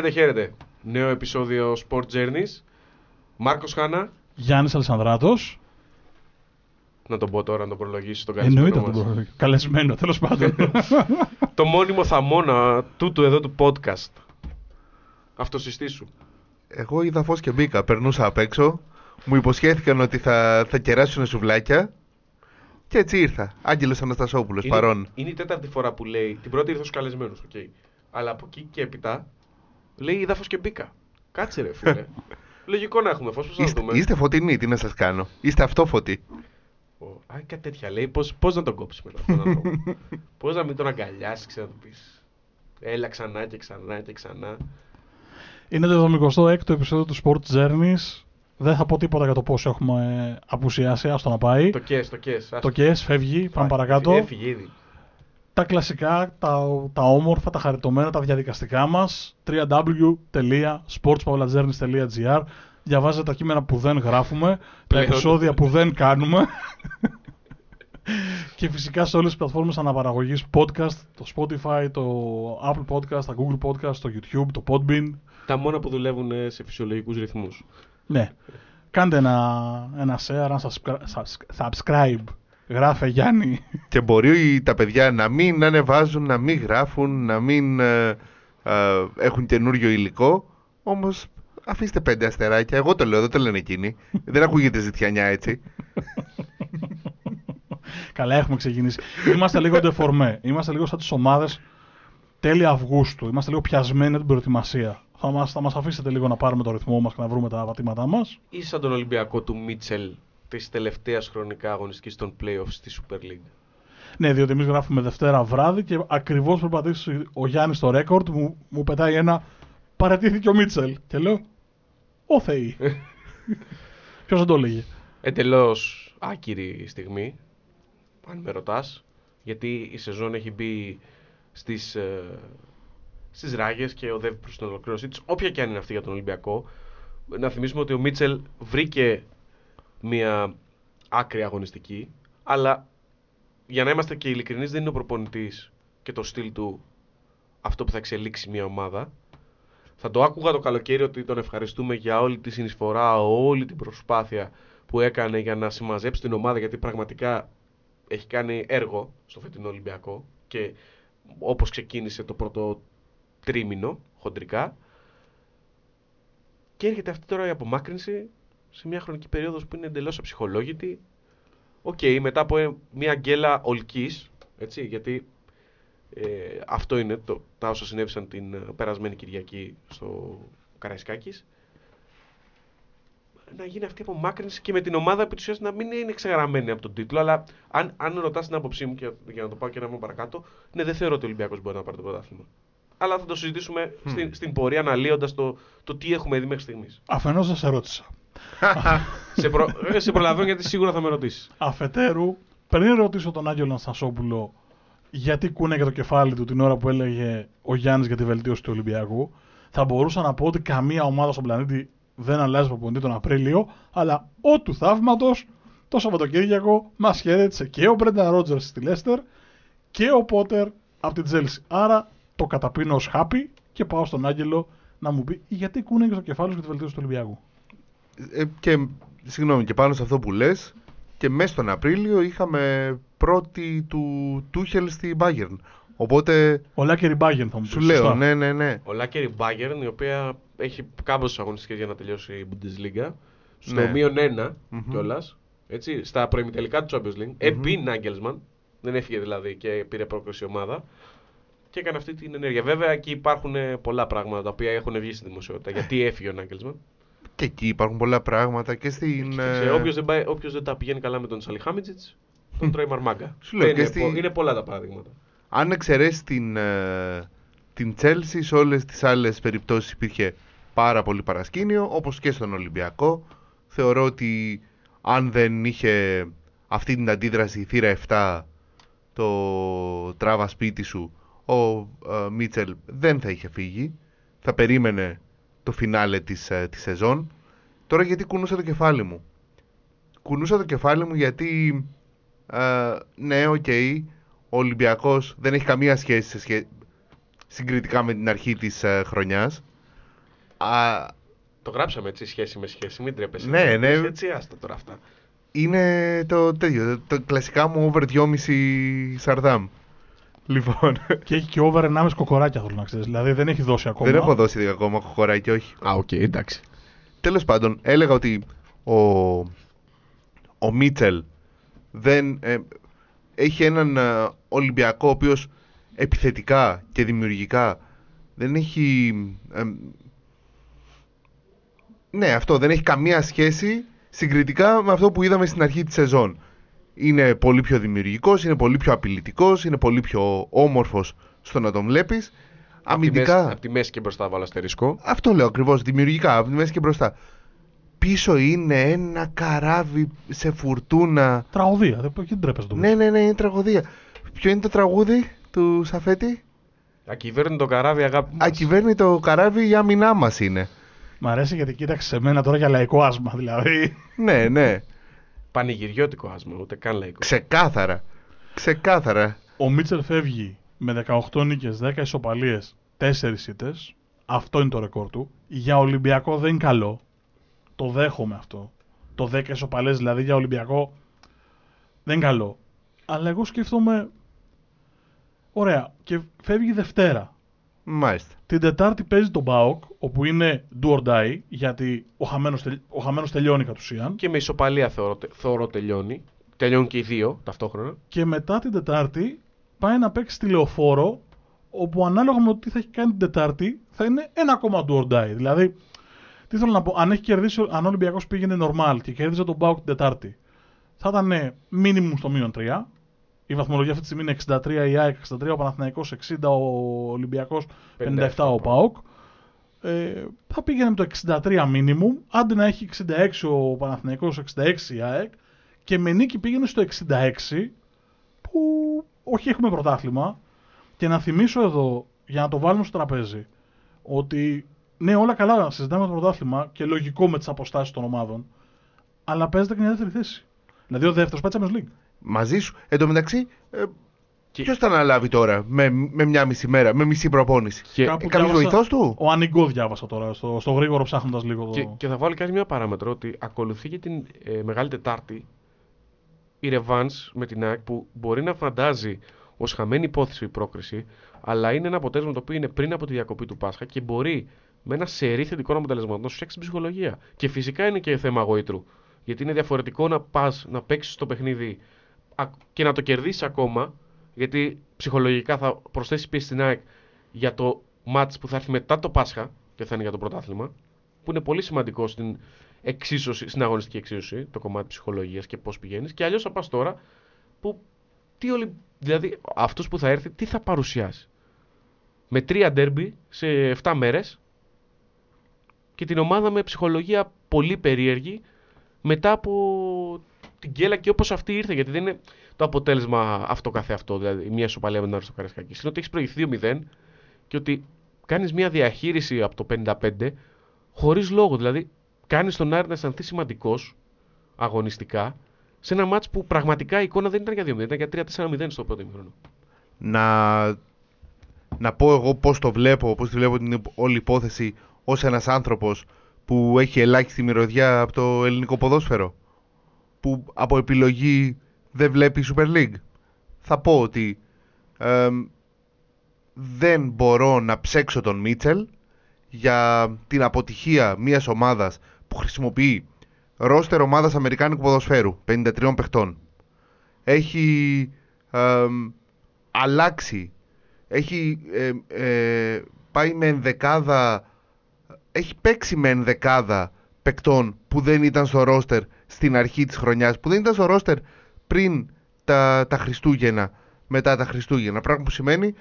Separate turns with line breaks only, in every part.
Χαίρετε, χαίρετε. Νέο επεισόδιο Sport Journeys. Μάρκος Χάνα.
Γιάννης Αλεσανδράτος.
Να τον πω τώρα, να τον προλογίσει τον καλεσμένο
Εννοείται
μας.
τον προλογικό. Καλεσμένο, τέλος πάντων.
Το μόνιμο θαμώνα τούτου εδώ του podcast. Αυτοσυστήσου.
Εγώ είδα φως και μπήκα. Περνούσα απ' έξω. Μου υποσχέθηκαν ότι θα, θα κεράσουν σουβλάκια. Και έτσι ήρθα. Άγγελος Αναστασόπουλος,
Είναι,
παρόν.
είναι η τέταρτη φορά που λέει. Την πρώτη ήρθε ως καλεσμένος, οκ. Αλλά από εκεί και έπειτα λέει είδα φως και μπήκα. Κάτσε ρε φίλε. Λογικό να έχουμε φως, πώς να
Είστε,
δούμε;
είστε φωτεινοί, τι να σας κάνω; Είστε αυτόφωτοι.
Ω, Α, κάτι τέτοια λέει. Πώς, πώς να τον κόψουμε αυτόν τον άνθρωπο; πώς να μην τον αγκαλιάσεις και να του πεις Έλα ξανά και ξανά και ξανά.
Είναι το 76ο επεισόδιο του Sport Journeys. Δεν θα πω τίποτα για το πώς έχουμε ε, απουσιάσει, άστο να πάει.
Το κες, το κες.
Το κες φεύγει, πάμε παρακάτω.
Έφυγε ήδη.
Τα κλασικά, τα, τα όμορφα, τα χαριτωμένα, τα διαδικαστικά μας. www.sportspavlajourneys.gr Διαβάζετε τα κείμενα που δεν γράφουμε, τα
Πλέον.
επεισόδια που δεν κάνουμε. και φυσικά σε όλες τις πλατφόρμες αναπαραγωγής podcast, το Spotify, το Apple Podcast, τα Google Podcast, το YouTube, το Podbean.
Τα μόνα που δουλεύουν ε, σε φυσιολογικούς ρυθμούς.
Ναι. Κάντε ένα, ένα share, ένα subscri- subs- subscribe. Γράφε Γιάννη.
Και μπορεί τα παιδιά να μην ανεβάζουν, να μην γράφουν, να μην ε, ε, έχουν καινούριο υλικό. Όμως αφήστε πέντε αστεράκια. Εγώ το λέω, δεν το λένε εκείνοι. δεν ακούγεται ζητιανιά έτσι.
Καλά, έχουμε ξεκινήσει. Είμαστε λίγο ντεφορμέ. Είμαστε λίγο σαν τις ομάδες τέλη Αυγούστου. Είμαστε λίγο πιασμένοι από την προετοιμασία. Θα μα θα μας αφήσετε λίγο να πάρουμε το ρυθμό μας και να βρούμε τα πατήματά μας.
Ή σαν τον Ολυμπιακό του Μίτσελ της τελευταίας χρονικά αγωνιστικής των playoffs στη Super League.
Ναι, διότι εμείς γράφουμε Δευτέρα βράδυ και ακριβώς πριν πατήσει ο Γιάννης το ρέκορντ, μου, μου πετάει ένα. Παρατήθηκε ο Μίτσελ. Και λέω, Ω Θεή. Ποιος δεν το έλεγε;
Εντελώς άκυρη στιγμή, αν με ρωτάς, γιατί η σεζόν έχει μπει στις, ε, στις ράγες και οδεύει προς την ολοκλήρωσή της, όποια και αν είναι αυτή για τον Ολυμπιακό. Να θυμίσουμε ότι ο Μίτσελ βρήκε μια άκρη αγωνιστική, αλλά για να είμαστε και ειλικρινείς δεν είναι ο προπονητής και το στυλ του αυτό που θα εξελίξει μια ομάδα. Θα το άκουγα το καλοκαίρι ότι τον ευχαριστούμε για όλη τη συνεισφορά, όλη την προσπάθεια που έκανε για να συμμαζέψει την ομάδα γιατί πραγματικά έχει κάνει έργο στο φετινό Ολυμπιακό και όπως ξεκίνησε το πρώτο τρίμηνο χοντρικά και έρχεται αυτή τώρα η απομάκρυνση σε μια χρονική περίοδος που είναι εντελώς αψυχολόγητη Οκ, μετά από ε, μια γκέλα ολκής, έτσι, γιατί ε, αυτό είναι το, τα όσα συνέβησαν την ε, περασμένη Κυριακή στο Καραϊσκάκης. Να γίνει αυτή η απομάκρυνση και με την ομάδα επί της ουσίας να μην είναι ξεγραμμένη από τον τίτλο. Αλλά αν, αν ρωτάς την άποψή μου, και, για να το πάω και ένα βήμα παρακάτω, ναι, δεν θεωρώ ότι ο Ολυμπιακός μπορεί να πάρει το πρωτάθλημα. Αλλά θα το συζητήσουμε στην, στην πορεία αναλύοντας το, το τι έχουμε δει μέχρι στιγμής.
Αφενός δεν σε ρώτησα.
Σε, προ, ε, σε προλαβαίνω γιατί σίγουρα θα με ρωτήσεις.
Αφετέρου, πριν ρωτήσω τον Άγγελο Αναστασόπουλο γιατί κούνεγε το κεφάλι του την ώρα που έλεγε ο Γιάννης για τη βελτίωση του Ολυμπιακού, θα μπορούσα να πω ότι καμία ομάδα στον πλανήτη δεν αλλάζει προπονητή τον Απρίλιο, αλλά ό του θαύματος το Σαββατοκύριακο μας χαιρέτησε και ο Μπρένταν Ρότζερς στη Λέστερ και ο Πότερ από την Τσέλσι. Άρα το καταπίνω ως χάπι και πάω στον Άγγελο να μου πει γιατί κούναγε το κεφάλι σου για τη βελτίωση του Ολυμπιακού.
Ε, και συγγνώμη και πάνω σε αυτό που λες και μέσα στον Απρίλιο είχαμε πρώτη του Τούχελ στη Bayern. Οπότε
Ολόκληρη Μπάγερν θα μου πεις.
σου λέω, ναι, ναι, ναι.
Ολόκληρη Μπάγερν, η οποία έχει κάμποσε αγωνιστικές για να τελειώσει η Bundesliga, στο
Ναι.
μείον ένα
Μμμ.
κιόλας, έτσι, στα προημιτελικά του Champions League, επί Νάγκελσμαν, δεν έφυγε δηλαδή και πήρε πρόκριση η ομάδα. Και έκανε αυτή την ενέργεια. Βέβαια, εκεί υπάρχουν ε, πολλά πράγματα τα οποία έχουν βγει στη δημοσιότητα. Γιατί έφυγε ο Νάγκελσμαν.
Και εκεί υπάρχουν πολλά πράγματα και στην... ε,
Όποιος δεν, πάει- όποιος δεν τα πηγαίνει καλά με τον Σαλιχάμιτζιτ, τον τρώει μαρμάγκα.
Σου λέω,
είναι,
και στη-
πο- είναι πολλά τα παραδείγματα.
Αν εξαιρέσεις την, ε, την Chelsea, σε όλες τις άλλες περιπτώσεις υπήρχε πάρα πολύ παρασκήνιο, όπως και στον Ολυμπιακό. Θεωρώ ότι αν δεν είχε αυτή την αντίδραση η θύρα 7 το τράβα σπίτι σου, ο ε, Μίτσελ δεν θα είχε φύγει. Θα περίμενε το φινάλε της, ε, της σεζόν. Τώρα γιατί κουνούσα το κεφάλι μου. Κουνούσα το κεφάλι μου γιατί ε, ναι, οκ, ο Ολυμπιακός δεν έχει καμία σχέση σε σχέ- συγκριτικά με την αρχή της ε, χρονιάς. Α,
Το γράψαμε έτσι σχέση με σχέση, μην ντρέπεσαι.
Ναι, ναι.
Έτσι, άστα τώρα αυτά.
είναι το τέτοιο, το, το κλασικά μου over 2,5 Σαρδάμ. Λοιπόν,
Και έχει και over 1,5 κοκοράκια θέλω να ξέρεις. Δηλαδή δεν έχει δώσει ακόμα.
δεν έχω δώσει ακόμα κοκοράκι, όχι.
Α, οκ, εντάξει.
Τέλος πάντων, έλεγα ότι ο, ο Μίτσελ δεν, ε, έχει έναν ε, Ολυμπιακό ο οποίος επιθετικά και δημιουργικά δεν έχει... ε, ναι, αυτό δεν έχει καμία σχέση συγκριτικά με αυτό που είδαμε στην αρχή της σεζόν. Είναι πολύ πιο δημιουργικός, είναι πολύ πιο απειλητικός, είναι πολύ πιο όμορφος στο να τον βλέπεις. Αμυντικά...
Από τη μέση και μπροστά βάλω αστερίσκο.
Αυτό λέω ακριβώς, δημιουργικά, από τη μέση και μπροστά. Πίσω είναι ένα καράβι σε φουρτούνα.
Τραγωδία. Δεν, δεν τρέπεσαι το
Ναι, ναι, ναι, είναι τραγωδία. Ποιο είναι το τραγούδι του Σαφέτη;
Ακυβέρνει το καράβι, αγάπη μας.
Ακυβέρνητο καράβι η άμυνά μας είναι.
Μ' αρέσει γιατί κοίταξε σε μένα τώρα για λαϊκό άσμα. Δηλαδή.
ναι, ναι.
Πανηγυριώτικο άσμα, ούτε καν λαϊκό.
Ξεκάθαρα. Ξεκάθαρα.
Ο Μίτσελ φεύγει με 18 νίκες, 10 ισοπαλίες, 4 ήττες. Αυτό είναι το ρεκόρ του. Για Ολυμπιακό δεν είναι καλό. Το δέχομαι αυτό. Το 10 ισοπαλίες δηλαδή για Ολυμπιακό δεν είναι καλό. Αλλά εγώ σκέφτομαι... Ωραία. Και φεύγει Δευτέρα.
Μάλιστα.
Την Τετάρτη παίζει τον Μπάοκ, όπου είναι do or die, γιατί ο χαμένος, τελ- ο χαμένος τελειώνει κατ' ουσίαν.
Και με ισοπαλία θεωρώ, θεωρώ τελειώνει. Τελειώνουν και οι δύο ταυτόχρονα.
Και μετά την Τετάρτη πάει να παίξει στη λεωφόρο, όπου ανάλογα με το τι θα έχει κάνει την Τετάρτη, θα είναι ένα ακόμα do or die. Δηλαδή, τι θέλω να πω, αν έχει κερδίσει, αν ο Ολυμπιακός πήγαινε normal και κέρδιζε τον Μπάουκ την Τετάρτη, θα ήταν minimum στο μείον 3. Η βαθμολογία αυτή τη στιγμή είναι 63 η ΑΕΚ, 63 ο Παναθηναϊκός, 60 ο Ολυμπιακός, 57 ο ΠΑΟΚ. Ε, θα πήγαινε με το 63 minimum, άντε να έχει 66 ο Παναθηναϊκός, 66 η ΑΕΚ και με νίκη πήγαινε στο 66 που όχι έχουμε πρωτάθλημα και να θυμίσω εδώ για να το βάλουμε στο τραπέζι ότι ναι όλα καλά συζητάμε το πρωτάθλημα και λογικό με τις αποστάσεις των ομάδων αλλά παίζεται και μια δεύτερη θέση. Δηλαδή ο δεύτερος πάει Champions League.
Μαζί σου. Εν τω μεταξύ, ε,
Και-
ποιος θα αναλάβει τώρα με, με μια μισή μέρα, με μισή προπόνηση;
Και,
Κάπου
Ε, κάποιος
διάβασα-
βοηθός του;
Ο Ανιγκό διάβασα τώρα, στο, στο γρήγορο ψάχνοντας λίγο το...
και, και θα βάλω και άλλη μια παράμετρο ότι ακολουθεί και την ε, Μεγάλη Τετάρτη η Ρεβάνς με την ΑΕΚ που μπορεί να φαντάζει ως χαμένη υπόθεση η πρόκριση, αλλά είναι ένα αποτέλεσμα το οποίο είναι πριν από τη διακοπή του Πάσχα και μπορεί με ένα σερή θετικών αποτελεσμάτων να σου φτιάξει την ψυχολογία. Και φυσικά είναι και θέμα γοήτρου. Γιατί είναι διαφορετικό να πας να παίξεις το παιχνίδι α- και να το κερδίσει ακόμα, γιατί ψυχολογικά θα προσθέσει πίεση στην ΑΕΚ για το μάτς που θα έρθει μετά το Πάσχα και θα είναι για το πρωτάθλημα, που είναι πολύ σημαντικό στην εξίσωση, στην αγωνιστική εξίσωση, το κομμάτι ψυχολογίας και πώς πηγαίνεις. Και αλλιώς θα πας τώρα που τι ολυ... δηλαδή αυτός που θα έρθει τι θα παρουσιάσει. Με τρία ντέρμπι σε 7 μέρες και την ομάδα με ψυχολογία πολύ περίεργη μετά από την γκέλα και όπως αυτή ήρθε. Γιατί δεν είναι το αποτέλεσμα αυτό καθε αυτό, δηλαδή η μία σοπαλία με τον Άριστο Καρασκάκη. Είναι ότι έχεις προηγηθεί 2-0 και ότι κάνεις μια διαχείριση από το 55 χωρίς λόγο. Δηλαδή κάνεις τον Άρη να αισθανθεί σημαντικός αγωνιστικά σε ένα μάτς που πραγματικά η εικόνα δεν ήταν για 2-0, ήταν για 3-4-0 στο πρώτο ημίχρονο.
να, να πω εγώ πώς το βλέπω, πώς τη βλέπω την όλη υπόθεση ως ένας άνθρωπος που έχει ελάχιστη μυρωδιά από το ελληνικό ποδόσφαιρο που από επιλογή δεν βλέπει Super League. Θα πω ότι εμ, δεν μπορώ να ψέξω τον Μίτσελ για την αποτυχία μιας ομάδας που χρησιμοποιεί ρόστερ ομάδας Αμερικάνικου ποδοσφαίρου 53 παιχτών. Έχει εμ, αλλάξει έχει ε, ε, πάει με ενδεκάδα έχει παίξει με ενδεκάδα παικτών που δεν ήταν στο ρόστερ στην αρχή της χρονιάς που δεν ήταν στο ρόστερ πριν τα, τα Χριστούγεννα μετά τα Χριστούγεννα. Πράγμα που σημαίνει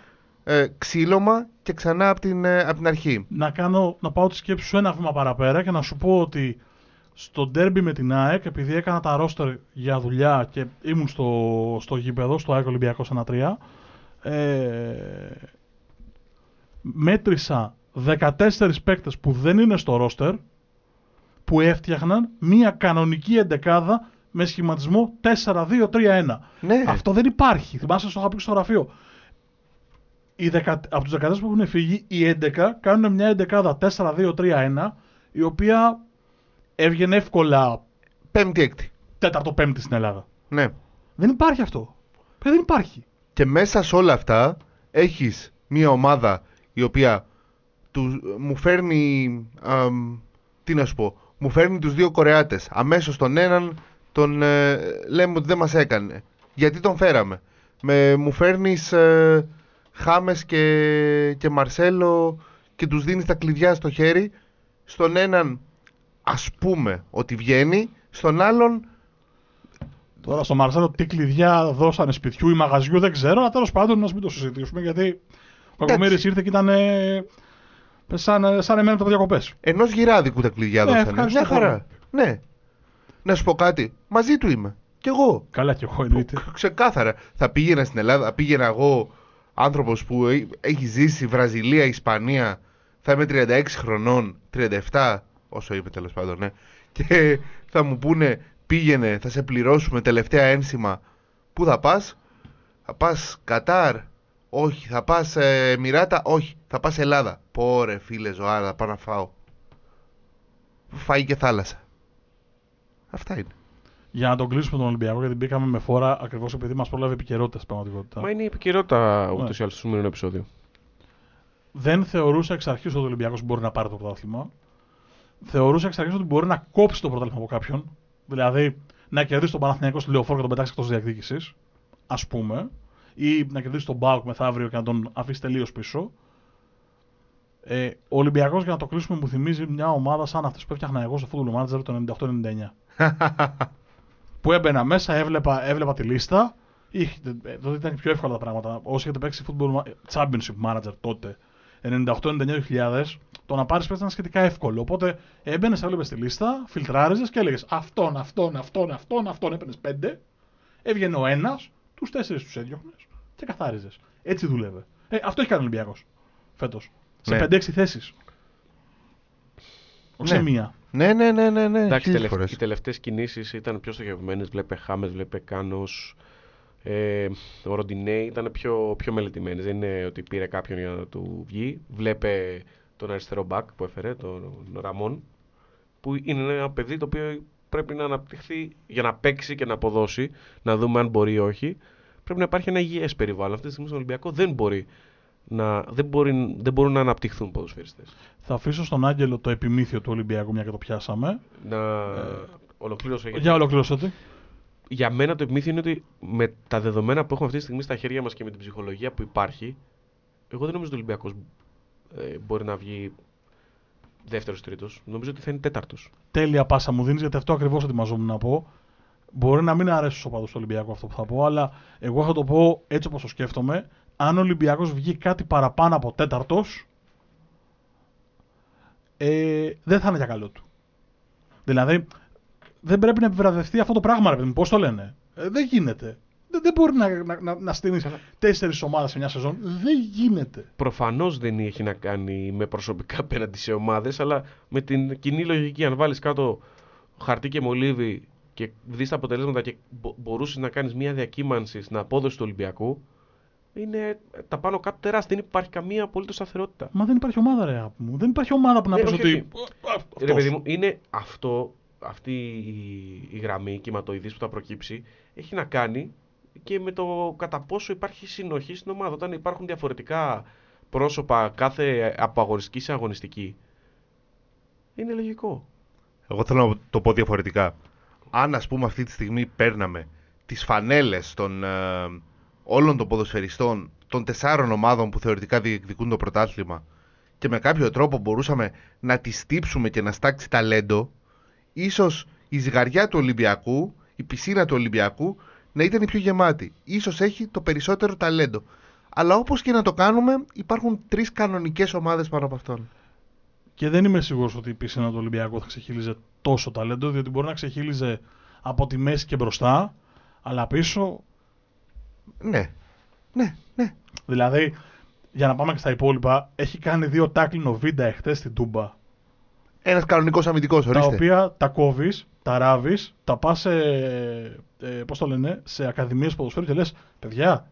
ε, ξύλωμα και ξανά από την, ε, απ' την αρχή.
Να, κάνω, να πάω τη σκέψη σου ένα βήμα παραπέρα και να σου πω ότι στο ντέρμπι με την ΑΕΚ, επειδή έκανα τα ρόστερ για δουλειά και ήμουν στο, στο γήπεδο, στο ΑΕΚ Ολυμπιακός 1-3, ε, μέτρησα 14 παίκτες που δεν είναι στο ρόστερ, που έφτιαχναν μία κανονική εντεκάδα με σχηματισμό 4-2-3-1.
ναι,
Αυτό δεν υπάρχει. Θυμάσαι στο είχα πει στο γραφείο. οι δεκα, από τους 14 που έχουν φύγει, οι 11 κάνουν μια 11 4-2-3-1, η οποία έβγαινε εύκολα
Πέμπτη-έκτη.
τέταρτο-πέμπτη στην Ελλάδα.
Ναι.
Δεν υπάρχει αυτό. Ε, Δεν υπάρχει.
Και μέσα σε όλα αυτά έχεις μια ομάδα η οποία του, μου φέρνει, αμ, τι να σου πω, μου φέρνει τους δύο Κορεάτες. Αμέσως τον έναν τον ε, λέμε ότι δεν μας έκανε. Γιατί τον φέραμε; Με, μου φέρνεις ε, Χάμες και, και Μαρσέλο και τους δίνεις τα κλειδιά στο χέρι. Στον έναν ας πούμε ότι βγαίνει, στον άλλον
Τώρα στο Μαρσέλο τι κλειδιά δώσανε σπιτιού ή μαγαζιού δεν ξέρω, αλλά τέλος πάντων να μην το συζητήσουμε γιατί ο Κακομοίρη ήρθε και ήταν. Ε, σαν, σαν εμένα από τα διακοπές.
Ενός γυράδικου τα κλειδιά
Ναι,
δώσανε.
ευχαριστώ
Μια χαρά. Ναι. Να σου πω κάτι. Μαζί του είμαι. Κι εγώ.
Καλά κι εγώ εννοείται.
Ξε- Ξεκάθαρα. Θα πήγαινα στην Ελλάδα, πήγαινα εγώ άνθρωπος που ε- έχει ζήσει Βραζιλία, Ισπανία. Θα είμαι 36 χρονών, 37, όσο είμαι τέλος πάντων, ναι. Και θα μου πούνε πήγαινε, θα σε πληρώσουμε τελευταία ένσημα. Πού θα πας, θα πας Κατάρ, όχι. Θα πας ε, Μιράτα, όχι. Θα πας Ελλάδα. Πόρε φίλε ζωάρα, θα πάω να φάω. Φάει και θάλασσα. Αυτά είναι.
Για να τον κλείσουμε τον Ολυμπιακό, γιατί μπήκαμε με φόρα ακριβώς επειδή μας πρόλαβε επικαιρότητας στην πραγματικότητα.
Μα είναι η επικαιρότητα ούτως
Ναι.
ή άλλως στο σημερινό επεισόδιο.
Δεν θεωρούσα εξ αρχής ότι ο Ολυμπιακός μπορεί να πάρει το πρωτάθλημα. Θεωρούσα εξ αρχής ότι μπορεί να κόψει το πρωτάθλημα από κάποιον. Δηλαδή να κερδίσει τον Παναθηναϊκό στη λεωφόρο και να τον πετάξει εκτός διεκδίκησης. Α πούμε. Ή να κερδίσει τον Μπάουκ μεθαύριο και να τον αφήσει τελείως πίσω. Ε, ο Ολυμπιακός, για να το κλείσουμε, μου θυμίζει μια ομάδα σαν αυτή που έφτιαχνα εγώ στο Football Manager το 98-99. που έμπαινα μέσα, έβλεπα, έβλεπα τη λίστα. Είχε, ε, τότε ήταν πιο εύκολα τα πράγματα. Όσοι έχετε παίξει Football Ma- Championship Manager τότε, 98-99-2000, το να πάρεις παίκτη ήταν σχετικά εύκολο. Οπότε έμπαινες, έβλεπες τη λίστα, φιλτράριζε και έλεγες αυτόν, αυτόν, αυτόν, αυτόν, αυτόν. Έπαιρνες πέντε, έβγαινε ο ένας, τους τέσσερις τους έδιωχνες και καθάριζες. Έτσι δούλευε. Ε, αυτό έχει κάνει ο Ολυμπιακός φέτος. Σε
Ναι.
5-6 θέσεις. Όχι σε
Ναι.
μία.
ναι, ναι, ναι, ναι, ναι.
Εντάξει,
χίλιες
τελευ-
φορές.
οι τελευταίες κινήσεις ήταν πιο στοχευμένες. Βλέπε Χάμες, βλέπε Κάνος. Ε, ο Ροντινέη ήταν πιο, πιο μελετημένες. Δεν είναι ότι πήρε κάποιον για να του βγει. Βλέπε τον αριστερό μπακ που έφερε, τον Ραμόν, που είναι ένα παιδί το οποίο πρέπει να αναπτυχθεί για να παίξει και να αποδώσει, να δούμε αν μπορεί ή όχι. Πρέπει να υπάρχει ένα υγιές περιβάλλον. Αυτή τη στιγμή στον Ολυμπιακό δεν μπορεί να, δεν, μπορεί, δεν μπορούν να αναπτυχθούν ποδοσφαιριστές.
Θα αφήσω στον Άγγελο το επιμήθειο του Ολυμπιακού, μια και το πιάσαμε.
Να ολοκλήρωσω γιατί-
Για ολοκλήρωσέ
για μένα το επιμήθειο είναι ότι με τα δεδομένα που έχουμε αυτή τη στιγμή στα χέρια μας και με την ψυχολογία που υπάρχει, εγώ δεν νομίζω ότι ο Ολυμπιακός ε, μπορεί να βγει δεύτερος τρίτος. Νομίζω ότι θα είναι τέταρτος.
Τέλεια πάσα μου δίνεις, γιατί αυτό ακριβώς ετοιμαζόμουν να πω. Μπορεί να μην αρέσει στου οπαδού του Ολυμπιακού αυτό που θα πω, αλλά εγώ θα το πω έτσι όπως το σκέφτομαι. Αν ο Ολυμπιακός βγει κάτι παραπάνω από τέταρτος, ε, δεν θα είναι για καλό του. Δηλαδή, δεν πρέπει να επιβραβευτεί αυτό το πράγμα, ρε παιδί μου. Πώς το λένε; Ε, δεν γίνεται. Δεν, δεν μπορεί να, να, να, να στείλει τέσσερις ομάδες σε μια σεζόν. Δεν γίνεται.
Προφανώς δεν έχει να κάνει με προσωπικά απέναντι σε ομάδες, αλλά με την κοινή λογική. Αν βάλεις κάτω χαρτί και μολύβι και δεις τα αποτελέσματα και μπορούσες να κάνεις μια διακύμανση στην απόδοση του Ολυμπιακού, είναι τα πάνω κάτω τεράστια. Δεν υπάρχει καμία απολύτως σταθερότητα.
Μα δεν υπάρχει ομάδα, ρε αγάπη μου. Δεν υπάρχει ομάδα που να
Ναι,
πεις
όχι,
ότι.
όχι.
«Α, αυτός».
Ρε παιδί μου, είναι αυτό, αυτή η, η γραμμή κυματοειδής που θα προκύψει, έχει να κάνει και με το κατά πόσο υπάρχει συνοχή στην ομάδα. Όταν υπάρχουν διαφορετικά πρόσωπα κάθε από αγωνιστική σε αγωνιστική, είναι λογικό.
Εγώ θέλω να το πω διαφορετικά. Αν ας πούμε αυτή τη στιγμή παίρναμε τις φανέλες των ε, όλων των ποδοσφαιριστών των τεσσάρων ομάδων που θεωρητικά διεκδικούν το πρωτάθλημα και με κάποιο τρόπο μπορούσαμε να τις στύψουμε και να στάξει ταλέντο, ίσως η ζυγαριά του Ολυμπιακού, η πισίνα του Ολυμπιακού να ήταν η πιο γεμάτη. Ίσως έχει το περισσότερο ταλέντο. Αλλά όπως και να το κάνουμε υπάρχουν τρεις κανονικές ομάδες πάνω από αυτόν.
Και δεν είμαι σίγουρος ότι η πίσινα του Ολυμπιακού θα ξεχύλιζε τόσο ταλέντο, διότι μπορεί να ξεχύλιζε από τη μέση και μπροστά, αλλά πίσω.
Ναι, ναι, ναι.
Δηλαδή, για να πάμε και στα υπόλοιπα, έχει κάνει δύο τάκλινο βίντα εχθές στην Τούμπα.
Ένας κανονικός αμυντικός,
Τα
ορίστε.
οποία τα κόβεις, τα ράβεις, τα πας σε. Ε, πώς το λένε, σε ακαδημίες ποδοσφαίρου και λες: Παιδιά,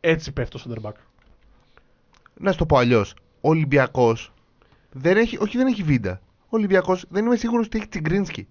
έτσι πέφτει το center back.
να σου το πω αλλιώς. Ο Ολυμπιακός δεν έχει, όχι δεν έχει βίντα. Ο Ολυμπιακός δεν είμαι σίγουρος ότι έχει Τσιγκρίνσκι.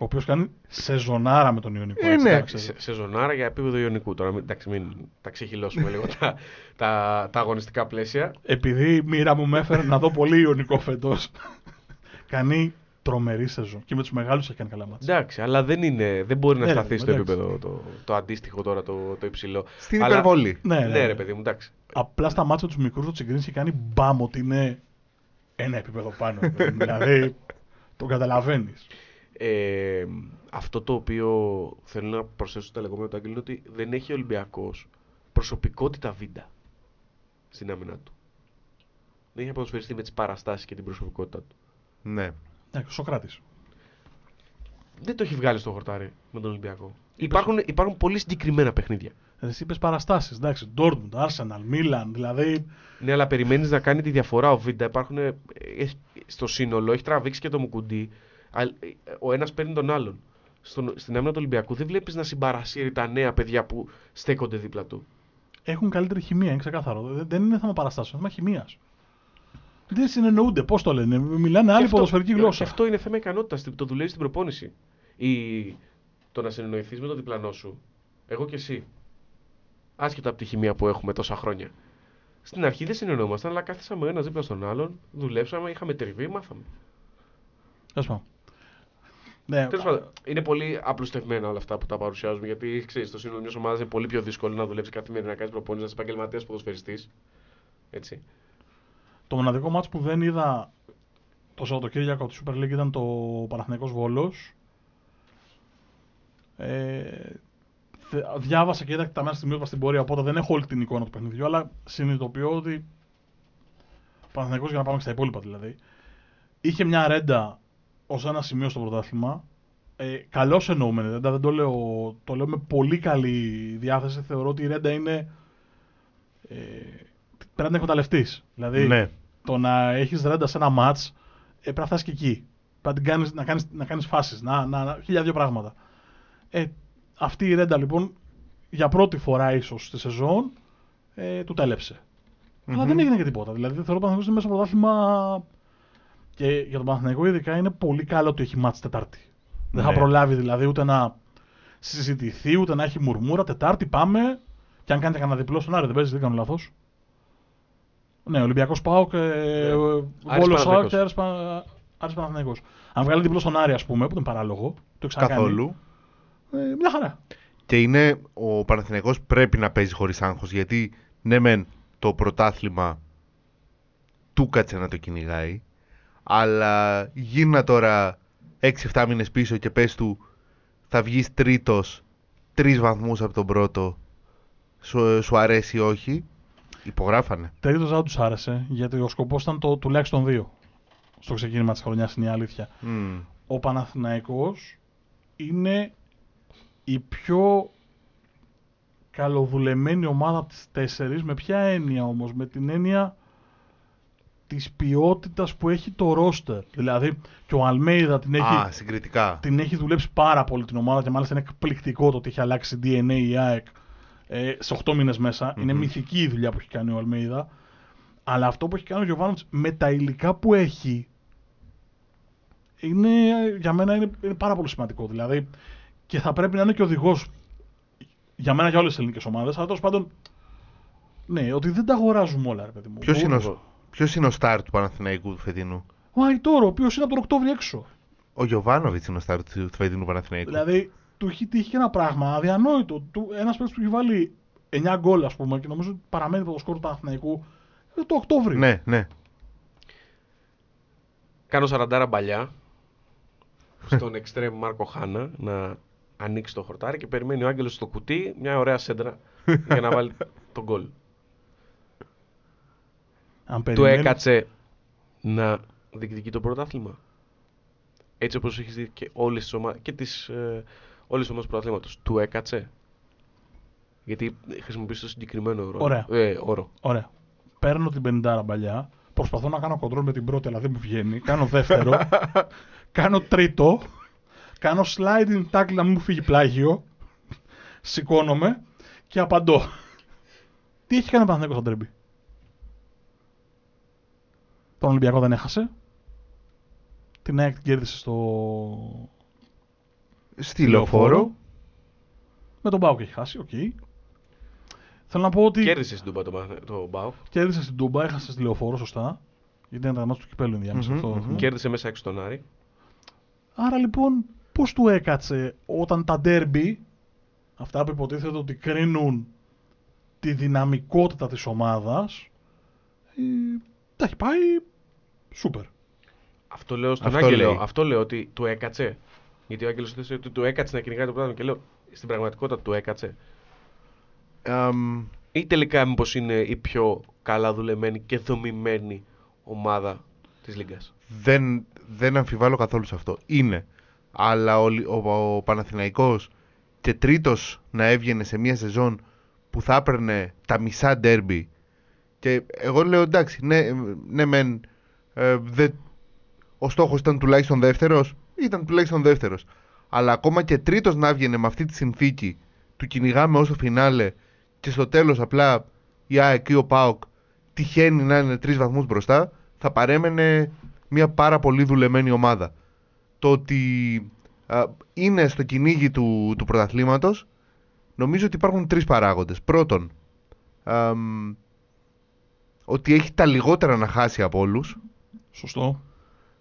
Ο οποίος κάνει σεζονάρα με τον Ιωνικό.
Ε,
έτσι,
ναι.
να ξέρεις.
Σε, σεζονάρα για επίπεδο Ιωνικού. Τώρα μην, εντάξει, μην τα ξεχυλώσουμε λίγο τα, τα, τα αγωνιστικά πλαίσια.
Επειδή η μοίρα μου με έφερε να δω πολύ Ιωνικό φέτος. κάνει τρομερή σεζόν. Και με τους μεγάλους έχει κάνει καλά μάτια.
Εντάξει, αλλά δεν, είναι, δεν μπορεί να
Ναι, ρε,
σταθεί στο
εντάξει.
επίπεδο το, το αντίστοιχο τώρα, το, το υψηλό.
Στην
Αλλά-
υπερβολή.
Ναι,
Ναι, ρε παιδί μου, εντάξει.
Απλά στα μάτια τους μικρούς το Τσιγκρίνσκι κάνει μπαμ ότι είναι ένα επίπεδο πάνω. δηλαδή το καταλαβαίνεις.
Ε, αυτό το οποίο θέλω να προσθέσω στο λεγόμενο του Άγγελου είναι ότι δεν έχει ο Ολυμπιακός προσωπικότητα βίντα στην άμυνα του. Δεν έχει αποδοσφαιριστεί με τις παραστάσεις και την προσωπικότητα του.
Ναι.
Ναι, Σοκράτης.
Δεν το έχει βγάλει στο χορτάρι με τον Ολυμπιακό. Υπάρχουν, υπάρχουν πολύ συγκεκριμένα παιχνίδια.
Εσύ είπες παραστάσεις. Εντάξει, Ντόρτμουντ, Arsenal, Μίλαν. Δηλαδή.
Ναι, αλλά περιμένεις να κάνει τη διαφορά ο Βίντα. Υπάρχουν, ε, έχει- στο σύνολο έχει τραβήξει και το Μουκουντή. αλλά, ε, Ο ένας παίρνει τον άλλον. Στον, στην άμυνα του Ολυμπιακού δεν βλέπεις να συμπαρασύρει τα νέα παιδιά που στέκονται δίπλα του.
Έχουν καλύτερη χημεία, είναι ξεκάθαρο. Δεν- Δεν είναι θέμα παραστάσεων, είναι θέμα χημεία. Δεν συνεννοούνται, πώς το λένε. Μιλάνε
Και
άλλη
αυτό-
ποδοσφαιρική
και
γλώσσα.
αυτό είναι θέμα ικανότητας. Το δουλεύεις στην προπόνηση. Ή το να συνεννοηθείς με τον διπλανό σου. Εγώ και εσύ. Άσχετα από τη χημεία που έχουμε τόσα χρόνια. Στην αρχή δεν συνεννοούμασταν, αλλά κάθισαμε ο ένα δίπλα στον άλλον, δουλέψαμε, είχαμε τριβή, μάθαμε.
Τέλος πάντων. Ναι,
Τέλος πάντων, είναι πολύ απλουστευμένα όλα αυτά που τα παρουσιάζουμε. Γιατί ξέρεις, στο σύνολο μιας ομάδας είναι πολύ πιο δύσκολο να δουλέψει καθημερινά, να κάνεις προπόνηση, να είσαι επαγγελματίας ποδοσφαιριστής. Έτσι.
Το μοναδικό μάτς που δεν είδα το Σαββατοκύριακο από τη Super League ήταν το Παναθηναϊκός Βόλος. Ε, θε- διάβασα και είδα και τα μέσα στιγμιότυπα στην πορεία, οπότε δεν έχω όλη την εικόνα του παιχνιδιού, αλλά συνειδητοποιώ ότι ο Παναθηναϊκός, για να πάμε και στα υπόλοιπα δηλαδή, είχε μια ρέντα ως ένα σημείο στο πρωτάθλημα. Ε, καλώς εννοούμενη ρέντα, δεν το λέω, το λέω με πολύ καλή διάθεση. Θεωρώ ότι η ρέντα είναι... Ε, πρέπει να την εκμεταλλευτείς. Δηλαδή,
ναι.
το να έχεις ρέντα σε ένα μάτς, ε, πρέπει να φτάσεις και εκεί. Πρέπει να, την κάνεις, να, κάνεις, να κάνεις φάσεις, να, να, να, χίλια δύο πράγματα. Ε, αυτή η ρέντα λοιπόν, για πρώτη φορά ίσως στη σεζόν, ε, του τέλεψε. Αλλά δεν έγινε και τίποτα. Δηλαδή θεωρώ ότι ο Παναθηναϊκός είναι μέσα στο πρωτάθλημα και για τον Παναθηναϊκό ειδικά είναι πολύ καλό ότι έχει μάτς Τετάρτη. Δεν θα
Ναι.
προλάβει δηλαδή ούτε να συζητηθεί, ούτε να έχει μουρμούρα. Τετάρτη πάμε και αν κάνετε κανένα διπλό στον Άρη, δεν παίζεις, δεν κάνω λάθος. Ναι, Ολυμπιακός Πάοκ, ε,
Ναι.
Βόλος
Παναθηναϊκός.
Πάοκ και Άρης Πα- Άρης Παναθηναϊκός. Αν βγάλει διπλό στον Άρη, ας πούμε, που είναι παράλογο, το έχει ξανακάνει.
Καθόλου.
Ε, μια χαρά.
Και είναι ο Παναθηναϊκός πρέπει να παίζει χωρίς άγχος γιατί ναι μεν το πρωτάθλημα του κάτσε να το κυνηγάει αλλά γίνα τώρα 6-7 μήνες πίσω και πες του θα βγεις τρίτος τρεις βαθμούς από τον πρώτο σου, σου αρέσει ή όχι; Υπογράφανε
Τρίτο δεν τους άρεσε, γιατί ο σκοπός ήταν το τουλάχιστον δύο. Στο ξεκίνημα της χρονιάς είναι η αλήθεια.
Μμμ.
Ο Παναθηναϊκός είναι η πιο καλοδουλεμένη ομάδα από τις τέσσερις. Με ποια έννοια όμως, με την έννοια της ποιότητας που έχει το ρόστερ. Δηλαδή και ο Αλμέιδα την έχει,
Α, συγκριτικά
την έχει δουλέψει πάρα πολύ την ομάδα και μάλιστα είναι εκπληκτικό το ότι έχει αλλάξει DNA η ΑΕΚ ε, σε 8 μήνες μέσα. Είναι
Μμμ.
μυθική η δουλειά που έχει κάνει ο Αλμέιδα. Αλλά αυτό που έχει κάνει ο Γιωβάνοβιτς με τα υλικά που έχει είναι, για μένα είναι, είναι πάρα πολύ σημαντικό. Δηλαδή και θα πρέπει να είναι και οδηγός για μένα για όλες τις ελληνικές ομάδες. Αλλά τέλος πάντων, ναι, ότι δεν τα αγοράζουμε όλα, ρε παιδί μου.
Ποιος
Ο-
είναι, ο, ποιος είναι ο στάρ του Παναθηναϊκού του φετινού;
Ο Αϊτόρο, ο οποίος είναι από τον Οκτώβριο έξω.
Ο Γιωβάνοβιτς είναι ο στάρ του, του φετινού Παναθηναϊκού
Δηλαδή, του έχει τύχει και ένα πράγμα αδιανόητο. Ένας παίκτης που έχει βάλει 9 γκολ, ας πούμε, και νομίζω ότι παραμένει από το σκορ του Παναθηναϊκού ε, το Οκτώβριο.
Ναι, ναι
Κάνω 40 μπαλιά στον εξτρέμ Μάρκο Χάνα να ανοίξει το χορτάρι και περιμένει ο Άγγελος στο κουτί μια ωραία σέντρα για να βάλει τον γκολ.
Αν
Του
περιμένεις-
έκατσε να διεκδικεί το πρωτάθλημα. Έτσι όπως έχεις δει και όλες τις ομάδες και τις, ε, όλες τις ομάδες του πρωταθλήματος. Του έκατσε. Γιατί χρησιμοποιήσει το συγκεκριμένο όρο.
Ωραία.
Ε, όρο.
Ωραία. Παίρνω την 50 μπαλιά. Προσπαθώ να κάνω κοντρόλ με την πρώτη, αλλά δεν μου βγαίνει. Κάνω δεύτερο. κάνω τρίτο. Κάνω sliding tackle να μην μου φύγει πλάγιο. Σηκώνομαι και απαντώ. Τι έχει κάνει ο Παναθηναϊκός στο ντέρμπι. Τον Ολυμπιακό δεν έχασε. Την ΑΕΚ την κέρδισε στο...
Στη λεωφόρο.
Με τον ΠΑΟΚ έχει χάσει, οκ. Θέλω να πω ότι
Κέρδισε στην Τούμπα το, Παναθ- το ΠΑΟΚ.
κέρδισε στην Τούμπα, έχασε στη λεωφόρο, σωστά. Γιατί ήταν τα ματς του κυπέλλου ενδιάμεσα.
Μμμ,
αυτό
μμμ.
θυμάμαι.
Κέρδισε μέσα έξω τον Άρη.
Άρα λοιπόν, πώς του έκατσε όταν τα ντέρμπι, αυτά που υποτίθεται ότι κρίνουν τη δυναμικότητα της ομάδας, ε, τα έχει πάει σούπερ.
Αυτό λέω στον
Αυτό
Άγγελο.
λέει.
Αυτό λέω ότι του έκατσε. Γιατί ο Άγγελος θες ότι του έκατσε να κυνηγάει το πράγμα και λέω στην πραγματικότητα του έκατσε.
Αμ,
Ή τελικά μήπως είναι η πιο καλά δουλεμένη και δομημένη ομάδα της Λίγκας.
δεν, δεν αμφιβάλλω καθόλου σε αυτό. Είναι. Αλλά ο, Λι- ο, ο Παναθηναϊκός και τρίτος να έβγαινε σε μια σεζόν που θα έπαιρνε τα μισά ντέρμπι και εγώ λέω εντάξει, ναι, ε, ναι μεν ε, δεν- ο στόχος ήταν τουλάχιστον δεύτερος, ήταν τουλάχιστον δεύτερος. Αλλά ακόμα και τρίτος να έβγαινε με αυτή τη συνθήκη του κυνηγάμε ως το φινάλε και στο τέλος απλά η ΑΕΚ ή ο ΠΑΟΚ τυχαίνει να είναι τρεις βαθμούς μπροστά, θα παρέμενε μια πάρα πολύ δουλεμένη ομάδα. Το ότι α, είναι στο κυνήγι του, του πρωταθλήματος, νομίζω ότι υπάρχουν τρεις παράγοντες. Πρώτον, αμ, ότι έχει τα λιγότερα να χάσει από όλους.
Σωστό.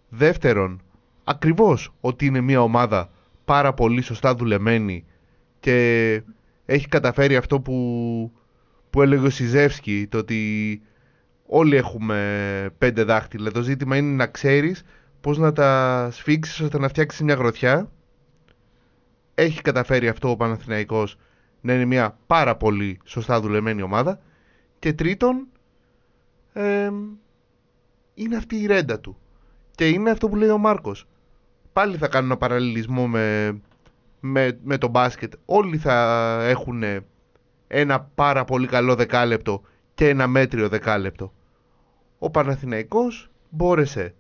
Δεύτερον, ακριβώς ότι είναι μια ομάδα πάρα πολύ σωστά δουλεμένη και έχει καταφέρει αυτό που, που έλεγε ο Σιζεύσκι, το ότι όλοι έχουμε πέντε δάχτυλα. Το ζήτημα είναι να ξέρεις πώς να τα σφίξεις ώστε να φτιάξεις μια γροθιά. Έχει καταφέρει αυτό ο Παναθηναϊκός να είναι μια πάρα πολύ σωστά δουλεμένη ομάδα. Και τρίτον, εμ, είναι αυτή η ρέντα του. Και είναι αυτό που λέει ο Μάρκος. Πάλι θα κάνω ένα παραλληλισμό με, με, με το μπάσκετ. Όλοι θα έχουν ένα πάρα πολύ καλό δεκάλεπτο και ένα μέτριο δεκάλεπτο. Ο Παναθηναϊκός μπόρεσε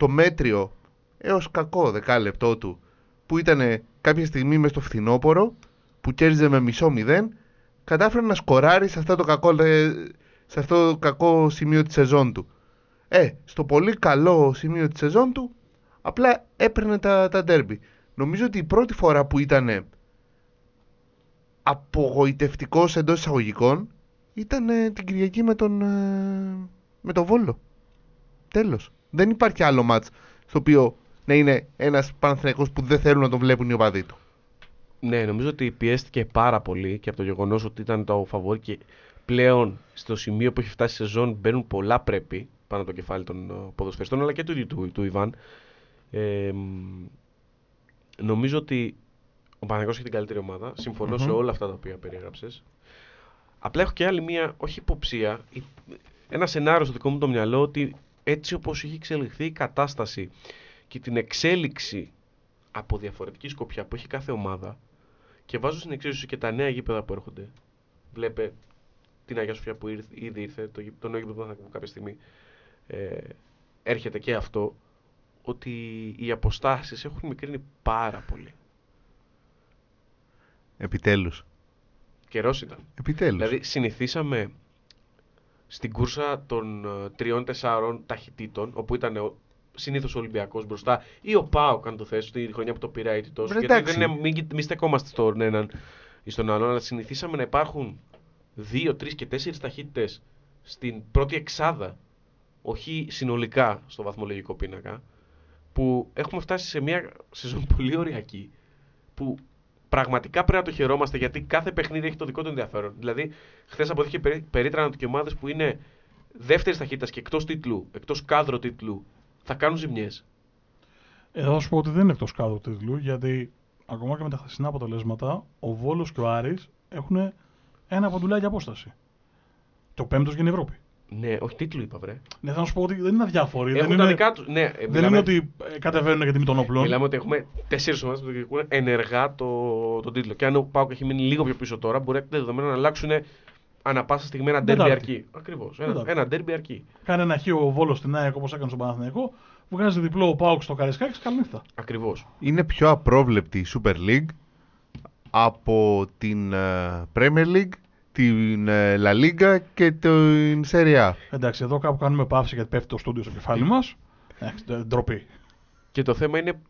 το μέτριο έως κακό δεκάλεπτό του που ήταν κάποια στιγμή μες στο φθινόπωρο που κέρδιζε με μισό μηδέν κατάφερε να σκοράρει σε αυτό το κακό, ε, σε αυτό το κακό σημείο της σεζόν του. Ε, στο πολύ καλό σημείο της σεζόν του, απλά έπαιρνε τα, τα ντέρμπι. Νομίζω ότι η πρώτη φορά που ήταν απογοητευτικός εντός εισαγωγικών ήταν ε, την Κυριακή με τον, ε, με τον Βόλο. Τέλος. Δεν υπάρχει άλλο μάτς στο οποίο να είναι ένας Παναθηναϊκός που δεν θέλουν να τον βλέπουν οι οπαδοί του.
Ναι, νομίζω ότι πιέστηκε πάρα πολύ και από το γεγονός ότι ήταν το φαβόρι και πλέον στο σημείο που έχει φτάσει η σεζόν μπαίνουν πολλά πρέπει πάνω από το κεφάλι των ε, ποδοσφαιριστών αλλά και του ίδιου του, του Ιβάν. Ε, μ, νομίζω ότι ο Παναγιώτης έχει την καλύτερη ομάδα. Συμφωνώ σε
Μμμ.
όλα αυτά τα οποία περιέγραψες. Απλά έχω και άλλη μία, όχι υποψία, η- ένα σενάριο στο δικό μου το μυαλό ότι έτσι όπως έχει εξελιχθεί η κατάσταση και την εξέλιξη από διαφορετική σκοπιά που έχει κάθε ομάδα και βάζω στην εξίσωση και τα νέα γήπεδα που έρχονται. Βλέπε την Αγία Σοφιά που ήρθε, ήδη ήρθε, το, γήπεδο- το νέο γήπεδο που θα κάποια στιγμή ε, έρχεται και αυτό, ότι οι αποστάσεις έχουν μικρύνει πάρα πολύ.
Επιτέλους.
Καιρός ήταν.
Επιτέλους.
Δηλαδή συνηθίσαμε στην κούρσα των ε, τριών-τεσσάρων ταχυτήτων, όπου ήταν ο, συνήθως ο Ολυμπιακός μπροστά ή ο Πάοκ, αν το θες, τη χρονιά που το πήρε αίτητος.
Βρε,
Γιατί
εντάξει.
δεν είναι, μην, μη στεκόμαστε στον έναν ή στον άλλον, αλλά συνηθίσαμε να υπάρχουν δύο, τρεις και τέσσερις ταχύτητες στην πρώτη εξάδα, όχι συνολικά στο βαθμολογικό πίνακα, που έχουμε φτάσει σε μια σεζόν πολύ ωριακή, που πραγματικά πρέπει να το χαιρόμαστε γιατί κάθε παιχνίδι έχει το δικό του ενδιαφέρον. Δηλαδή, χθες αποδείχθηκε περί, περίτρανα ότι και ομάδες που είναι δεύτερης ταχύτητας και εκτός τίτλου, εκτός κάδρο τίτλου, θα κάνουν ζημιές.
Εδώ θα σου πω ότι δεν είναι εκτός κάδρου του τίτλου, γιατί ακόμα και με τα χθεσινά αποτελέσματα, ο Βόλος και ο Άρης έχουν ένα ποντουλάκι απόσταση. Το πέμπτος για την Ευρώπη.
Ναι, όχι τίτλου είπα, βρε.
Ναι, θα σου πω ότι δεν είναι αδιάφοροι.
Έχουν
δεν
τα
είναι,
δικά τους. Ναι, ε,
δεν
μιλάμε,
είναι ότι ε, κατεβαίνουν για τιμή των όπλων.
μιλάμε ότι έχουμε τέσσερις ομάδες που διεκδικούν ενεργά το, τον τίτλο. Και αν ο Πάουκ έχει μείνει λίγο πιο πίσω τώρα, μπορεί δεδομένα να αλλάξουν ανα πάσα στιγμή ένα ντέρμπι
Τετάρτη.
αρκεί. Ακριβώς. Ένα,
Τετάρτη.
ένα ντέρμπι αρκεί.
Κάνει ένα χείο ο Βόλος στην ΑΕΚ όπως έκανε στον Παναθηναϊκό. Βγάζει διπλό ο Πάουκ στο Καρισκάκη. Καληνύχτα.
Ακριβώς.
Είναι πιο απρόβλεπτη η Super League από την ε, Premier League την ε, La Liga και την Serie A.
Εντάξει, εδώ κάπου κάνουμε παύση γιατί πέφτει το στούντιο στο κεφάλι μας. Εντάξει, τε- ντροπή.
Και το θέμα είναι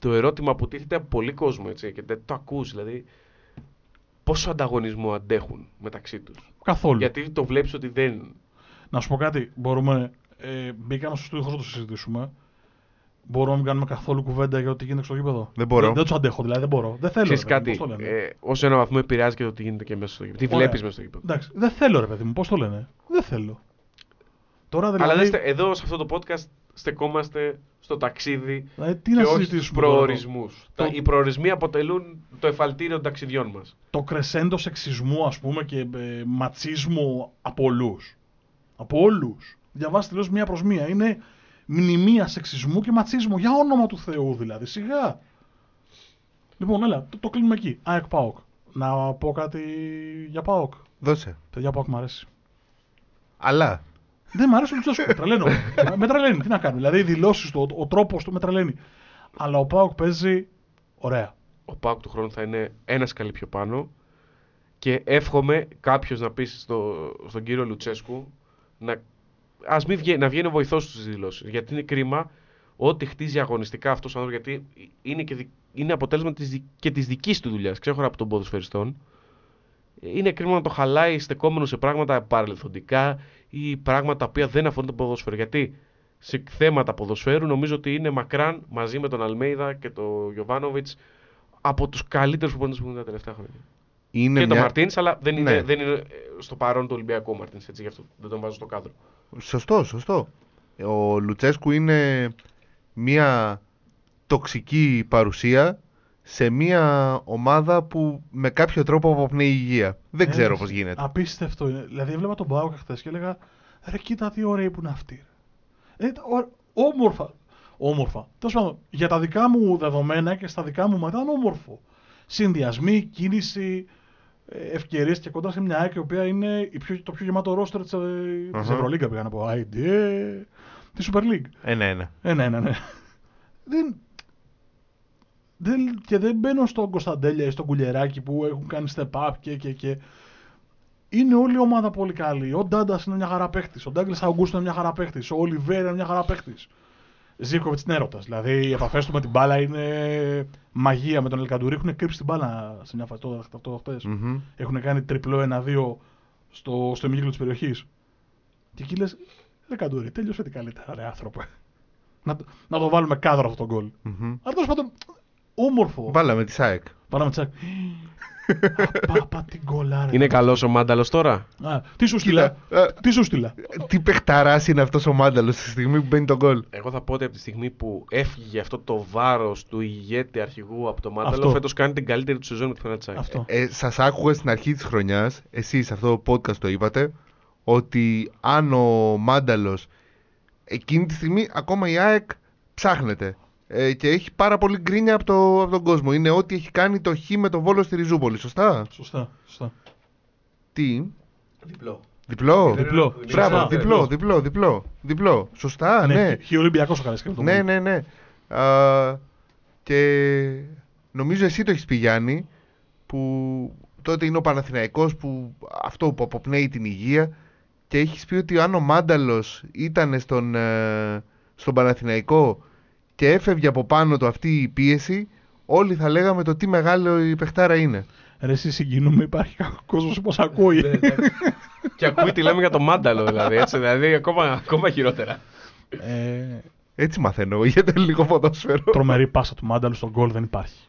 το ερώτημα που τίθεται από πολύ κόσμο έτσι, και δεν το ακούς. Δηλαδή, πόσο ανταγωνισμό αντέχουν μεταξύ τους.
Καθόλου.
Γιατί το βλέπεις ότι δεν.
Να σου πω κάτι, μπορούμε. Ε, μπήκαμε στο στούντιο χωρίς να το συζητήσουμε. Μπορούμε να μην κάνουμε καθόλου κουβέντα για ό,τι γίνεται στο γήπεδο.
Δεν μπορώ.
Δεν, δεν τους αντέχω, δηλαδή δεν μπορώ. Δεν θέλω.
Ξέρεις
ρε παιδί μου,
κάτι,
πώς το λένε.
ε, ως ένα βαθμό επηρεάζει και το τι γίνεται και μέσα στο γήπεδο. Τι
Ωραία.
βλέπεις μέσα στο γήπεδο.
Εντάξει, δεν θέλω ρε παιδί μου, πώς το λένε. Δεν θέλω. Τώρα δηλαδή.
Αλλά δέστε, εδώ σε αυτό το podcast στεκόμαστε στο ταξίδι
δηλαδή, τι
και
να
όχι στους
συζητήσουμε. τώρα.
προορισμούς.
Το-
Τα- Οι προορισμοί αποτελούν το εφαλτήριο των ταξιδιών μας.
Το κρεσέντο σεξισμού, ας πούμε, και ε, ματσίσμου από όλους. Από όλους. Διαβάστε τελείως μία προς μία. Είναι μνημεία σεξισμού και ματσίσμου. Για όνομα του Θεού δηλαδή. Σιγά. Λοιπόν, έλα, το, το κλείνουμε εκεί. ΑΕΚ ΠΑΟΚ. Να πω κάτι για ΠΑΟΚ.
Δώσε.
Παιδιά, ΠΑΟΚ μου αρέσει.
Αλλά.
Δεν μ' αρέσει ο Λουτσέσκου. τρελαίνω. με τρελαίνει. Τι να κάνω. Δηλαδή, οι δηλώσεις του, ο, ο τρόπος του με τρελαίνει. Αλλά ο ΠΑΟΚ παίζει ωραία.
Ο Πάουκ του χρόνου θα είναι ένας σκαλί πιο πάνω και εύχομαι κάποιος να πει στο, στον κύριο Λουτσέσκου να, ας μην βγαίνει, να βγαίνει ο βοηθός του στι δηλώσει. Γιατί είναι κρίμα ότι χτίζει αγωνιστικά αυτός ο άνθρωπος, γιατί είναι, και, δι- είναι αποτέλεσμα της, δι- και της δικής του δουλειάς, ξέχωρα από τον ποδοσφαιριστών. Είναι κρίμα να το χαλάει στεκόμενο σε πράγματα παρελθοντικά ή πράγματα τα οποία δεν αφορούν το ποδόσφαιρο. Γιατί σε θέματα ποδοσφαίρου νομίζω ότι είναι μακράν μαζί με τον Αλμέιδα και τον Γιωβάνοβιτς από τους καλύτερους προπονητέ που έχουν τα τελευταία χρόνια.
Είναι
και τον
μια...
Μαρτίνς, αλλά δεν είναι,
Ναι.
δεν είναι ε, στο παρόν του Ολυμπιακού Μαρτίνς, έτσι γι' αυτό δεν τον βάζω στο κάδρο.
Σωστό, σωστό. Ο Λουτσέσκου είναι μια τοξική παρουσία σε μια ομάδα που με κάποιο τρόπο αποπνέει υγεία. Δεν
Ε,
ξέρω πώς γίνεται.
Απίστευτο είναι. Δηλαδή, έβλεπα τον Πάοκ χθες και έλεγα Ρε, κοίτα τι ωραίοι που είναι αυτοί. ρε». Ε, τα- ω- όμορφα. Όμορφα. Τέλος πάντων, για τα δικά μου δεδομένα και στα δικά μου μάτια ήταν όμορφο. Συνδυασμοί, κίνηση, ευκαιρίες και κοντά σε μια ΑΕΚ η οποία είναι η πιο, το πιο γεμάτο ρόστερ της
Αχα.
Ευρωλίγκα. Πήγα να πω. Άιντε. Τη Super League.
Ένα-ένα.
Ε, ναι, ναι, ναι. Δεν, δεν, και δεν μπαίνω στον Κωνσταντέλια ή στον Κουλιεράκη που έχουν κάνει step up και, και, και. Είναι όλη η ομάδα πολύ καλή. Ο Ντάντας είναι μια χαρά παίχτη. Ο Ντάγκλες Αγκούστο είναι μια χαρά παίχτη. Ο Ολιβέρα είναι μια χαρά παίχτη. Ζήκοβιτ είναι έρωτα. Δηλαδή οι επαφές του με την μπάλα είναι μαγεία. Με τον Ελκαντουρί έχουν κρύψει την μπάλα σε μια φάση. Το, αυτό χτες.
Μμμ.
Έχουν κάνει τριπλό 1-2 στο, στο ημικύκλο της περιοχής. Και εκεί λες, Ελκαντουρί, τέλειωσε την καλύτερα, ρε άνθρωπε. Να, το- να το βάλουμε κάδρο αυτό το γκολ.
Μμμ.
Αλλά τέλος πάντων, όμορφο.
Βάλαμε τη ΣΑΕΚ.
Βάλαμε τσακ. Απάπα την γκολάρα.
Είναι καλός ο Μάνταλος τώρα;
Α, τι σου στείλα;
Κοίτα, ε,
Τι σου στείλα;
Τι παιχταράς είναι αυτός ο Μάνταλος στη στιγμή που μπαίνει τον γκολ;
Εγώ θα πω ότι από τη στιγμή που έφυγε αυτό το βάρος του ηγέτη αρχηγού από το Μάνταλο,
Αυτό.
φέτος κάνει την καλύτερη του σεζόν με τη Φενάτσάκη.
Αυτό.
Ε, σας άκουγα στην αρχή της χρονιάς, εσείς αυτό το podcast το είπατε, ότι αν ο Μάνταλος εκείνη τη στιγμή ακόμα η ΑΕΚ ψάχνεται ε, και έχει πάρα πολύ γκρίνια από, το, από τον κόσμο. Είναι ό,τι έχει κάνει το χ με το Βόλο στη Ριζούπολη, σωστά;
Σωστά. σωστά.
Τι,
Διπλό.
διπλό.
Διπλό.
Μπράβο,
Σωστά.
διπλό, διπλό, διπλό, διπλό. Σωστά, ναι.
Χι Ολυμπιακός ο καλές το
Ναι,
γκολ.
ναι, ναι. Α, και νομίζω εσύ το έχεις πει Γιάννη, που τότε είναι ο Παναθηναϊκός που αυτό που αποπνέει την υγεία και έχεις πει ότι αν ο Μάνταλος ήταν στον, ε, στον Παναθηναϊκό και έφευγε από πάνω του αυτή η πίεση, όλοι θα λέγαμε το τι μεγάλο η παιχτάρα είναι.
Ρε, εσύ συγκινούμε, υπάρχει κόσμος που μας ακούει.
και ακούει τι λέμε για το Μάνταλο δηλαδή. Έτσι, δηλαδή ακόμα, ακόμα χειρότερα.
ε,
Έτσι μαθαίνω εγώ για το ελληνικό ποδόσφαιρο.
τρομερή πάσα του Μάνταλου στον γκολ δεν υπάρχει.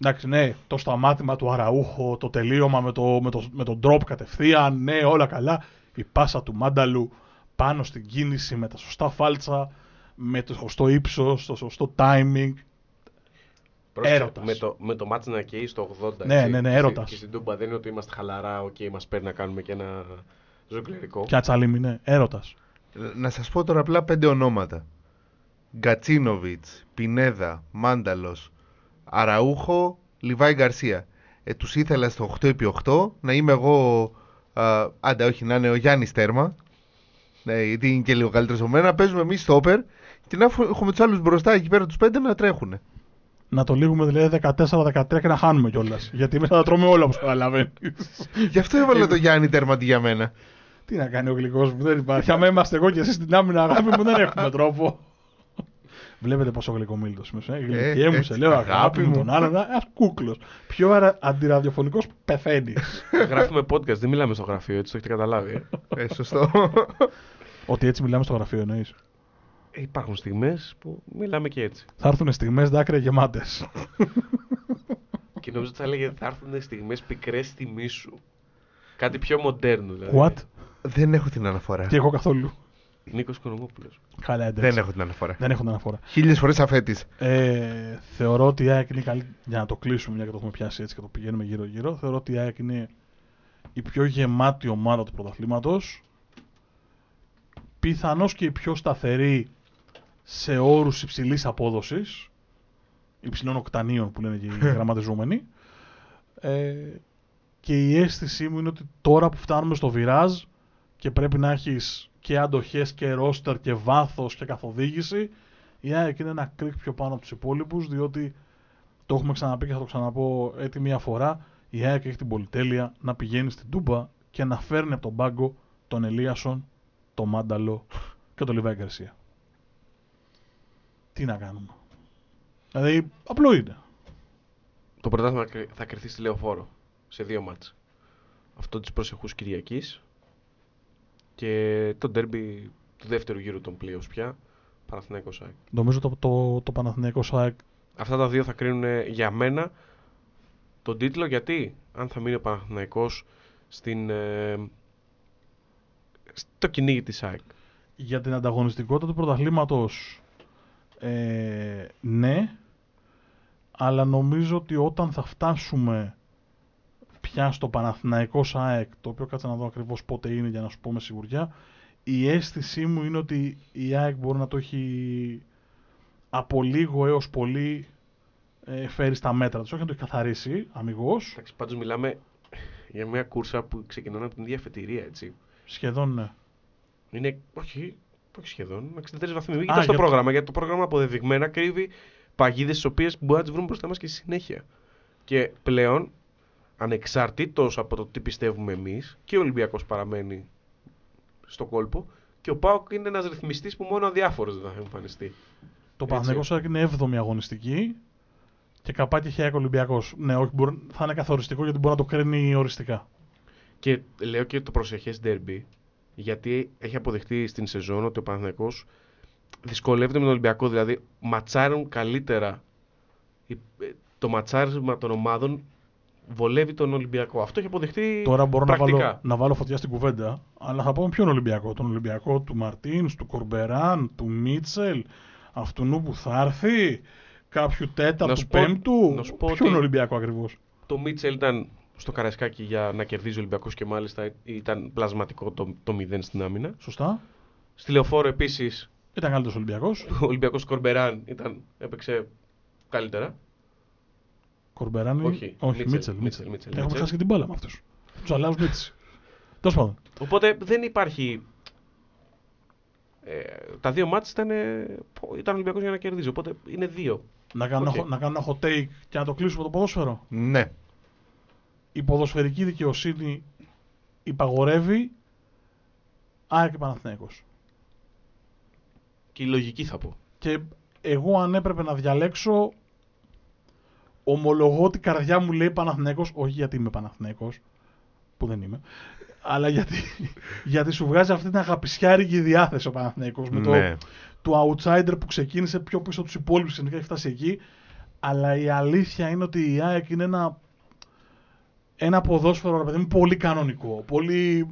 Εντάξει, ναι, το σταμάτημα του Αραούχο, το τελείωμα με το, με το, με το drop κατευθείαν, ναι, όλα καλά. Η πάσα του Μάνταλου πάνω στην κίνηση με τα σωστά φάλτσα, με το σωστό ύψος, το σωστό timing.
Πρόσεξε,
Έρωτας.
Με το, με το ματς να καίει στο 80.
Ναι,
έτσι.
ναι, ναι,
Και
έρωτας.
στη- Και στην Τούμπα δεν είναι ότι είμαστε χαλαρά, οκ, μας παίρνει να κάνουμε και ένα ζογκλερικό.
Και τσαλίμι, ναι, έρωτας.
Να σας πω τώρα απλά πέντε ονόματα. Γκατσίνοβιτς, Πινέδα, Μάνταλος, Αραούχο, Λιβάι Γκαρσία. Ε, τους ήθελα στο 8x8 να είμαι εγώ, α, άντε όχι να είναι ο Γιάννης Τέρμα, ναι, γιατί είναι και λίγο καλύτερος από μένα, να παίζουμε εμείς στο όπερ και να έχ- έχουμε τους άλλους μπροστά εκεί πέρα τους πέντε να τρέχουν.
Ναι, Να το λύγουμε δηλαδή 14-13 και να χάνουμε κιόλας. Γιατί μέσα θα τρώμε όλα όπως καταλαβαίνεις.
Γι' αυτό έβαλε το Γιάννη τέρματι για μένα.
Τι να κάνει ο γλυκός μου, δεν υπάρχει. Άμα είμαστε εγώ και εσύ στην άμυνα, αγάπη μου, δεν έχουμε τρόπο. Βλέπετε πόσο γλυκομίλητος είμαι. Ε, γλυκέ μου,
έτσι,
σε λέω αγάπη
αγάπη
μου
μου.
τον άλλον. Ένα κούκλος. Πιο αρα- αντιραδιοφωνικός πεθαίνεις.
Γράφουμε podcast, δεν μιλάμε στο γραφείο, έτσι το έχετε καταλάβει. ε.
Ε, σωστό.
Ότι έτσι μιλάμε στο γραφείο εννοείς.
Ε, Υπάρχουν στιγμές που μιλάμε και έτσι.
Θα έρθουν στιγμές δάκρυα γεμάτες.
Και νομίζω ότι θα έλεγε θα έρθουν στιγμές πικρές στη σου. Κάτι πιο μοντέρνο δηλαδή.
What?
Δεν έχω την αναφορά.
Και εγώ καθόλου.
Νίκος Οικονομόπουλο.
Καλά, εντάξει.
Δεν έχω την αναφορά.
Δεν έχω την αναφορά.
Χίλιες φορές αφέτης.
Ε, θεωρώ ότι η ΑΕΚ είναι η καλή. Για να το κλείσουμε, μια και το έχουμε πιάσει έτσι και το πηγαίνουμε γύρω-γύρω. Θεωρώ ότι η ΑΕΚ είναι η πιο γεμάτη ομάδα του πρωταθλήματος. Πιθανώς και η πιο σταθερή σε όρους υψηλής απόδοσης. Υψηλών οκτανίων που λένε και οι γραμματιζόμενοι. Ε, και η αίσθησή μου είναι ότι τώρα που φτάνουμε στο βιράζ και πρέπει να έχεις και αντοχές και ρόστερ και βάθος και καθοδήγηση η ΑΕΚ είναι ένα κρίκ πιο πάνω από τους υπόλοιπους διότι το έχουμε ξαναπεί και θα το ξαναπώ έτσι μία φορά η ΑΕΚ έχει την πολυτέλεια να πηγαίνει στην Τούμπα και να φέρνει από τον πάγκο τον Ελίασον, τον Μάνταλο και τον Λιβάη Γκαρσία. Τι να κάνουμε. Δηλαδή απλό είναι.
Το πρωτάθλημα κρυ- θα κρυθεί στη Λεωφόρο σε δύο μάτς. Αυτό της προσεχούς Κυριακής και το ντέρμπι του δεύτερου γύρου των πλοίων πια, Παναθηναϊκός ΑΕΚ.
Νομίζω το, το, το Παναθηναϊκός ΣΑΕΚ
Αυτά τα δύο θα κρίνουν ε, για μένα τον τίτλο γιατί αν θα μείνει ο Παναθηναϊκός στην, ε, στο κυνήγι της ΑΕΚ.
για την ανταγωνιστικότητα του πρωταθλήματος ε, ναι αλλά νομίζω ότι όταν θα φτάσουμε πια στο Παναθηναϊκό ΣΑΕΚ το οποίο κάτσε να δω ακριβώς πότε είναι για να σου πω με σιγουριά η αίσθησή μου είναι ότι η ΑΕΚ μπορεί να το έχει από λίγο έως πολύ ε, φέρει στα μέτρα της. Όχι να το έχει καθαρίσει αμυγός.
Εντάξει, πάντως μιλάμε για μια κούρσα που ξεκινάνε από την ίδια αφετηρία, έτσι.
σχεδόν ναι.
Είναι, όχι, όχι σχεδόν, 63 βαθμοί. Μην
Α,
κοιτάς το
για-
πρόγραμμα, γιατί το πρόγραμμα αποδεδειγμένα κρύβει παγίδες τις οποίες μπορεί να τις βρούμε μπροστά μας και στη συνέχεια. Και πλέον, ανεξαρτήτως από το τι πιστεύουμε εμείς, και ο Ολυμπιακός παραμένει στο κόλπο και ο Πάοκ είναι ένας ρυθμιστής που μόνο αδιάφορος δεν θα εμφανιστεί.
Το
Έτσι.
Παναθηναϊκός ΣΑΕΚ είναι 7η αγωνιστική και καπάκι έχει ΑΕΚ Ολυμπιακός. Ναι, όχι, μπορεί, θα είναι καθοριστικό γιατί μπορεί να το κρίνει οριστικά.
Και λέω και το προσεχές derby, γιατί έχει αποδειχτεί στην σεζόν ότι ο Παναθηναϊκός δυσκολεύεται με τον Ολυμπιακό. Δηλαδή, ματσάρουν καλύτερα. Η- ε, Το ματσάρισμα των ομάδων βολεύει τον Ολυμπιακό. Αυτό έχει αποδειχτεί
Τώρα μπορώ να
πρακτικά.
βάλω, να βάλω φωτιά στην κουβέντα, αλλά θα πω με ποιον Ολυμπιακό. Τον Ολυμπιακό του Μαρτίν, του Κορμπεράν, του Μίτσελ, αυτού που θα έρθει, κάποιου
Να
τέταρτου,
σου πω-
πέμπτου.
να σου πω
ποιον
ότι-
Ολυμπιακό ακριβώς;
Το Μίτσελ ήταν στο Καραϊσκάκι για να κερδίζει ο Ολυμπιακός και μάλιστα ήταν πλασματικό το, το 0 στην άμυνα.
Σωστά.
Στη Λεωφόρο επίσης
Ήταν καλύτερος Ολυμπιακός.
ο Ολυμπιακός Κορμπεράν ήταν, έπαιξε καλύτερα.
Κορμπεράν.
Όχι,
όχι
Μίτσελ,
Μίτσελ.
Μίτσελ,
Μίτσελ.
Μίτσελ,
Έχουμε
Μίτσελ.
χάσει και την μπάλα με αυτούς. Τους αλλάζουν έτσι. Τέλος πάντων.
Οπότε δεν υπάρχει. Ε, τα δύο ματς ήταν, ε, ήταν Ολυμπιακός για να κερδίζει. Οπότε είναι δύο.
Να κάνω,
Οκ.
να κάνω ένα hot take και να το κλείσουμε το ποδόσφαιρο;
Ναι.
Η ποδοσφαιρική δικαιοσύνη υπαγορεύει ΑΕΚ και Παναθηναϊκός.
Και η λογική θα πω.
Και εγώ αν έπρεπε να διαλέξω ομολογώ ότι η καρδιά μου λέει Παναθηναίκος, όχι γιατί είμαι Παναθηναίκος, που δεν είμαι, αλλά γιατί, γιατί σου βγάζει αυτή την αγαπησιάρικη διάθεση ο Παναθηναίκος με το,
ναι.
του outsider που ξεκίνησε πιο πίσω από τους υπόλοιπους και έχει φτάσει εκεί. Αλλά η αλήθεια είναι ότι η ΑΕΚ είναι ένα, ένα ποδόσφαιρο, ρε παιδί μου, πολύ κανονικό. Πολύ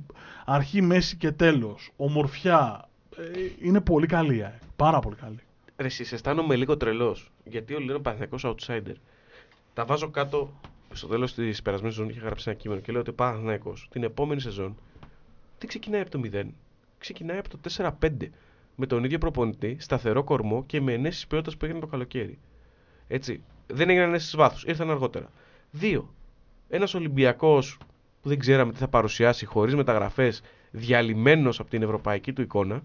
αρχή, μέση και τέλος. Ομορφιά. Ε, είναι πολύ καλή η ΑΕΚ. Πάρα πολύ καλή.
Ρε, εσείς αισθάνομαι λίγο τρελός. Γιατί όλοι λένε Παναθηναϊκός outsider. Τα βάζω κάτω. Στο τέλος της περασμένης σεζόν είχα γράψει ένα κείμενο και λέω ότι ο Παναθηναϊκός την επόμενη σεζόν δεν ξεκινάει από το 0. Ξεκινάει από το 4-5. Με τον ίδιο προπονητή, σταθερό κορμό και με ενέσεις ποιότητας που έγινε το καλοκαίρι. Έτσι. Δεν έγιναν ενέσεις βάθους. Ήρθαν αργότερα. Δύο. Ένας Ολυμπιακός που δεν ξέραμε τι θα παρουσιάσει χωρίς μεταγραφές, διαλυμένος από την ευρωπαϊκή του εικόνα,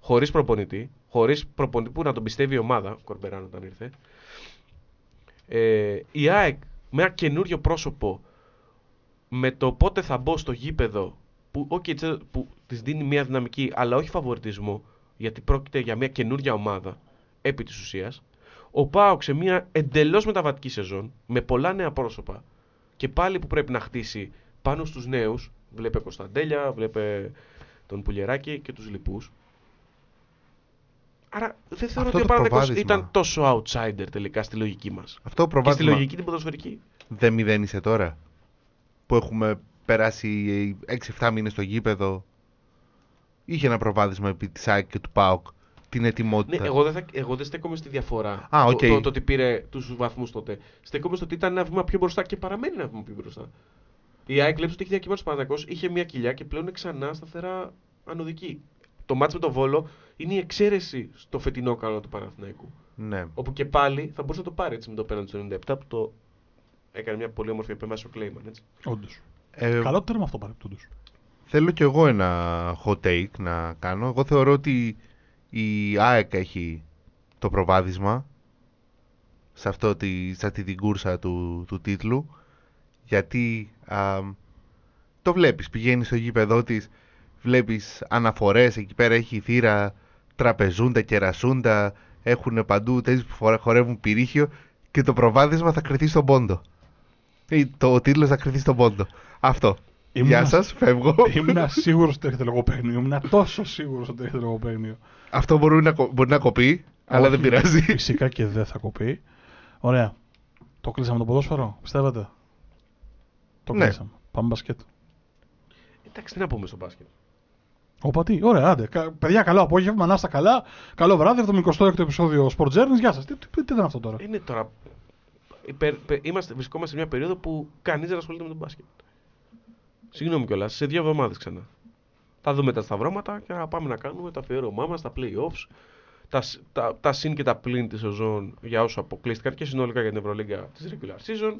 χωρίς προπονητή, χωρίς προπονητή που να τον πιστεύει η ομάδα, Κορμπεράν όταν ήρθε. Ε, η ΑΕΚ με ένα καινούριο πρόσωπο με το πότε θα μπω στο γήπεδο που, okay, τσε- που της δίνει μια δυναμική αλλά όχι φαβοριτισμό γιατί πρόκειται για μια καινούρια ομάδα επί της ουσίας ο ΠΑΟΚ σε μια εντελώς μεταβατική σεζόν με πολλά νέα πρόσωπα και πάλι που πρέπει να χτίσει πάνω στους νέους βλέπε Κωνσταντέλια, βλέπε τον Κουλιεράκη και τους λοιπούς Άρα δεν θεωρώ
Αυτό
ότι ο
το
Παναθηναϊκός
προβάδισμα.
ήταν τόσο outsider τελικά στη λογική μας.
Αυτό το
Και στη
προβάδισμα
λογική την ποδοσφαιρική.
δεν μηδένισε τώρα. Που έχουμε περάσει 6-7 μήνες στο γήπεδο. Είχε ένα προβάδισμα επί της ΑΕΚ και του ΠΑΟΚ. Την
Ναι,
ετοιμότητα.
εγώ δεν, θα, εγώ δεν στέκομαι στη διαφορά.
Α,
το,
οκ.
το, το, ότι πήρε τους βαθμούς τότε. Στέκομαι στο ότι ήταν ένα βήμα πιο μπροστά και παραμένει ένα βήμα πιο μπροστά. Η ΑΕΚ βλέπεις ότι έχει διακύμανση Παναγιακό, είχε μια κοιλιά και πλέον είναι ξανά σταθερά ανωδική. Το μάτς με τον Βόλο είναι η εξαίρεση στο φετινό κανόνα του Παναθηναϊκού.
Ναι.
Όπου και πάλι θα μπορούσε να το πάρει έτσι με το πέναντι στο 97 που το έκανε μια πολύ όμορφη επέμβαση ο Κλέιμαν. Έτσι.
Όντως.
Ε,
Καλό τέρμα αυτό παρεπτόντω.
Θέλω κι εγώ ένα hot take να κάνω. Εγώ θεωρώ ότι η ΑΕΚ έχει το προβάδισμα σε, αυτό τη, σε αυτή την κούρσα του, του τίτλου γιατί α, το βλέπεις, πηγαίνεις στο γήπεδό της βλέπεις αναφορές, εκεί πέρα έχει θύρα τραπεζούντα, κερασούντα έχουν παντού τέτοιους που φορέ- χορεύουν πυρίχιο και το προβάδισμα θα κρυθεί στον πόντο. Ή το ο τίτλος θα κρυθεί στον πόντο. Αυτό Γεια
Ήμουνα-
σας, φεύγω
Ήμουν σίγουρος ότι έχετε λογοπαίγνιο. Ήμουν τόσο σίγουρος ότι έχετε λογοπαίγνιο.
Αυτό μπορεί να, κο- μπορεί να κοπεί, αλλά δεν
Όχι,
πειράζει.
Φυσικά και δεν θα κοπεί. Ωραία. Το κλείσαμε το ποδόσφαιρο, πιστεύετε; Το
Ναι.
κλείσαμε. Πάμε μπασκετ.
Εντάξει, τι να πούμε στο μπάσκετ.
Όπα τι, ωραία, άντε. Κα- Παιδιά, καλό απόγευμα, να είστε καλά. Καλό βράδυ, 76ο επεισόδιο Sport Journeys. Γεια σας. Τι, τι, τι ήταν αυτό τώρα;
Είναι τώρα. υπερ- πε- είμαστε, βρισκόμαστε σε μια περίοδο που κανείς δεν ασχολείται με τον μπάσκετ. Συγγνώμη κιόλας, σε δύο εβδομάδες ξανά. Θα δούμε τα σταυρώματα και θα πάμε να κάνουμε τα αφιέρωμά μας, τα playoffs, τα, σ- τα, τα συν και τα πλήν της σεζόν για όσου αποκλείστηκαν και συνολικά για την Ευρωλίγκα της regular season.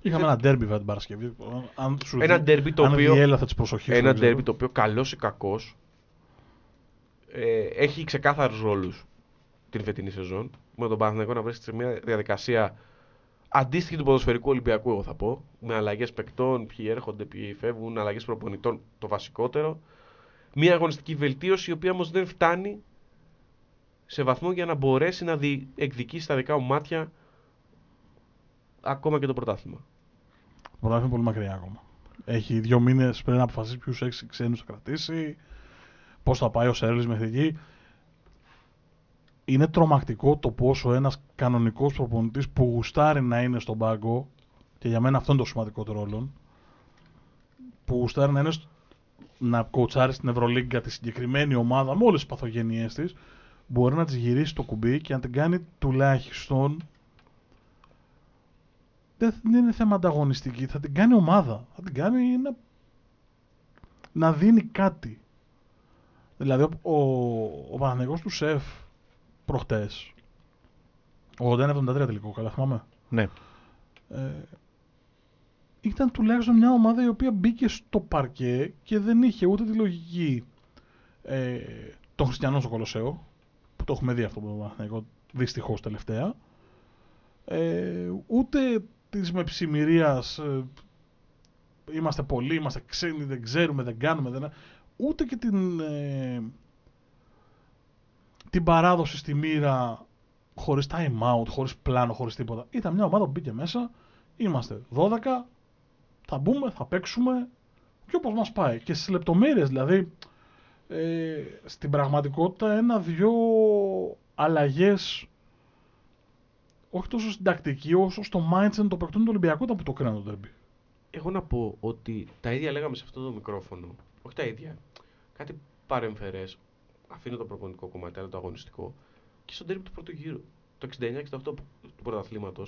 Είχαμε ένα ντέρμπι βέβαια την Παρασκευή. Αν σου
Ένα
δι-
ντέρμπι το
αν
οποίο-
διέλαθε τις προσοχές,
Ένα
δεν ξέρω.
ντέρμπι το οποίο καλός ή κακός ε, έχει ξεκάθαρους ρόλους την φετινή σεζόν. Με τον Παναθηναϊκό να βρίσκεται σε μια διαδικασία αντίστοιχη του ποδοσφαιρικού Ολυμπιακού, εγώ θα πω. Με αλλαγές παικτών, ποιοι έρχονται, ποιοι φεύγουν, αλλαγές προπονητών, το βασικότερο. Μια αγωνιστική βελτίωση, η οποία όμως δεν φτάνει σε βαθμό για να μπορέσει να δι- εκδικήσει στα δικά μου μάτια ακόμα και το πρωτάθλημα.
Το πρωτάθλημα είναι πολύ μακριά ακόμα. Έχει δύο μήνες πριν να αποφασίσει ποιους έξι ξένους θα κρατήσει, πώς θα πάει ο Σέρλι μέχρι εκεί. Είναι τρομακτικό το πόσο ένας κανονικός προπονητής που γουστάρει να είναι στον πάγκο, και για μένα αυτό είναι το σημαντικότερο ρόλο, που γουστάρει να είναι σ- να κοουτσάρει στην Ευρωλίγκα τη συγκεκριμένη ομάδα με όλες τις παθογένειές της, μπορεί να τη γυρίσει το κουμπί και να την κάνει τουλάχιστον δεν είναι θέμα ανταγωνιστική. Θα την κάνει ομάδα. Θα την κάνει να, να δίνει κάτι. Δηλαδή, ο, ο, ο Παναθηναϊκός του ΣΕΦ προχτές, 81-73 τελικό, καλά θυμάμαι,
Ναι.
ε, ήταν τουλάχιστον μια ομάδα η οποία μπήκε στο παρκέ και δεν είχε ούτε τη λογική ε, των χριστιανών στο Κολοσσέο, που το έχουμε δει αυτό το Παναθηναϊκό δυστυχώς τελευταία, ε, ούτε της μεψημυρίας ε, είμαστε πολλοί, είμαστε ξένοι, δεν ξέρουμε, δεν κάνουμε, δεν... ούτε και την, ε, την παράδοση στη μοίρα χωρίς time out, χωρίς πλάνο, χωρίς τίποτα. Ήταν μια ομάδα που μπήκε μέσα, είμαστε 12, θα μπούμε, θα παίξουμε και όπως μας πάει. Και στις λεπτομέρειες δηλαδή, ε, στην πραγματικότητα ένα-δυο αλλαγές όχι τόσο στην τακτική όσο στο mindset των παικτών του Ολυμπιακού ήταν που το κρίναν το derby.
Εγώ να πω ότι τα ίδια λέγαμε σε αυτό το μικρόφωνο. Όχι τα ίδια. Κάτι παρεμφερές. Αφήνω το προπονητικό κομμάτι, αλλά το αγωνιστικό. Και στον τέρμι του πρώτου γύρου. Το 69-68 του πρωταθλήματο.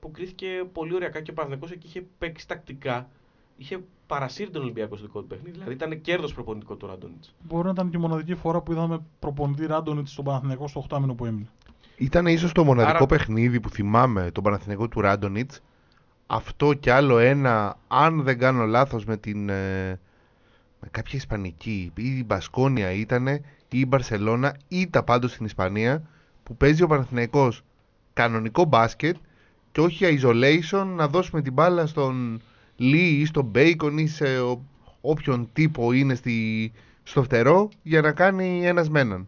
Που κρίθηκε πολύ ωριακά και ο Παναθηναϊκός εκεί είχε παίξει τακτικά. Είχε παρασύρει τον Ολυμπιακό στο δικό του παιχνίδι. Δηλαδή ήταν κέρδος προπονητικό του Ράντονιτς.
Μπορεί να ήταν και η μοναδική φορά που είδαμε προπονητή Ράντονιτς στον Παναθηναϊκό στο 8 μήνο που έμεινε.
Ήταν ίσως το μοναδικό
Άρα-
παιχνίδι που θυμάμαι τον Παναθηναϊκό του Ράντονιτς. Αυτό κι άλλο ένα, αν δεν κάνω λάθος, με την... ε, με κάποια Ισπανική ή η Μπασκόνια ήτανε ή η Μπαρσελώνα ήταν πάντως στην Ισπανία που παίζει ο Παναθηναϊκός κανονικό μπάσκετ και όχι για isolation να δώσουμε την μπάλα στον Λί ή στον Μπέικον ή σε ο- όποιον τύπο είναι στη, στο φτερό για να κάνει ένας με έναν.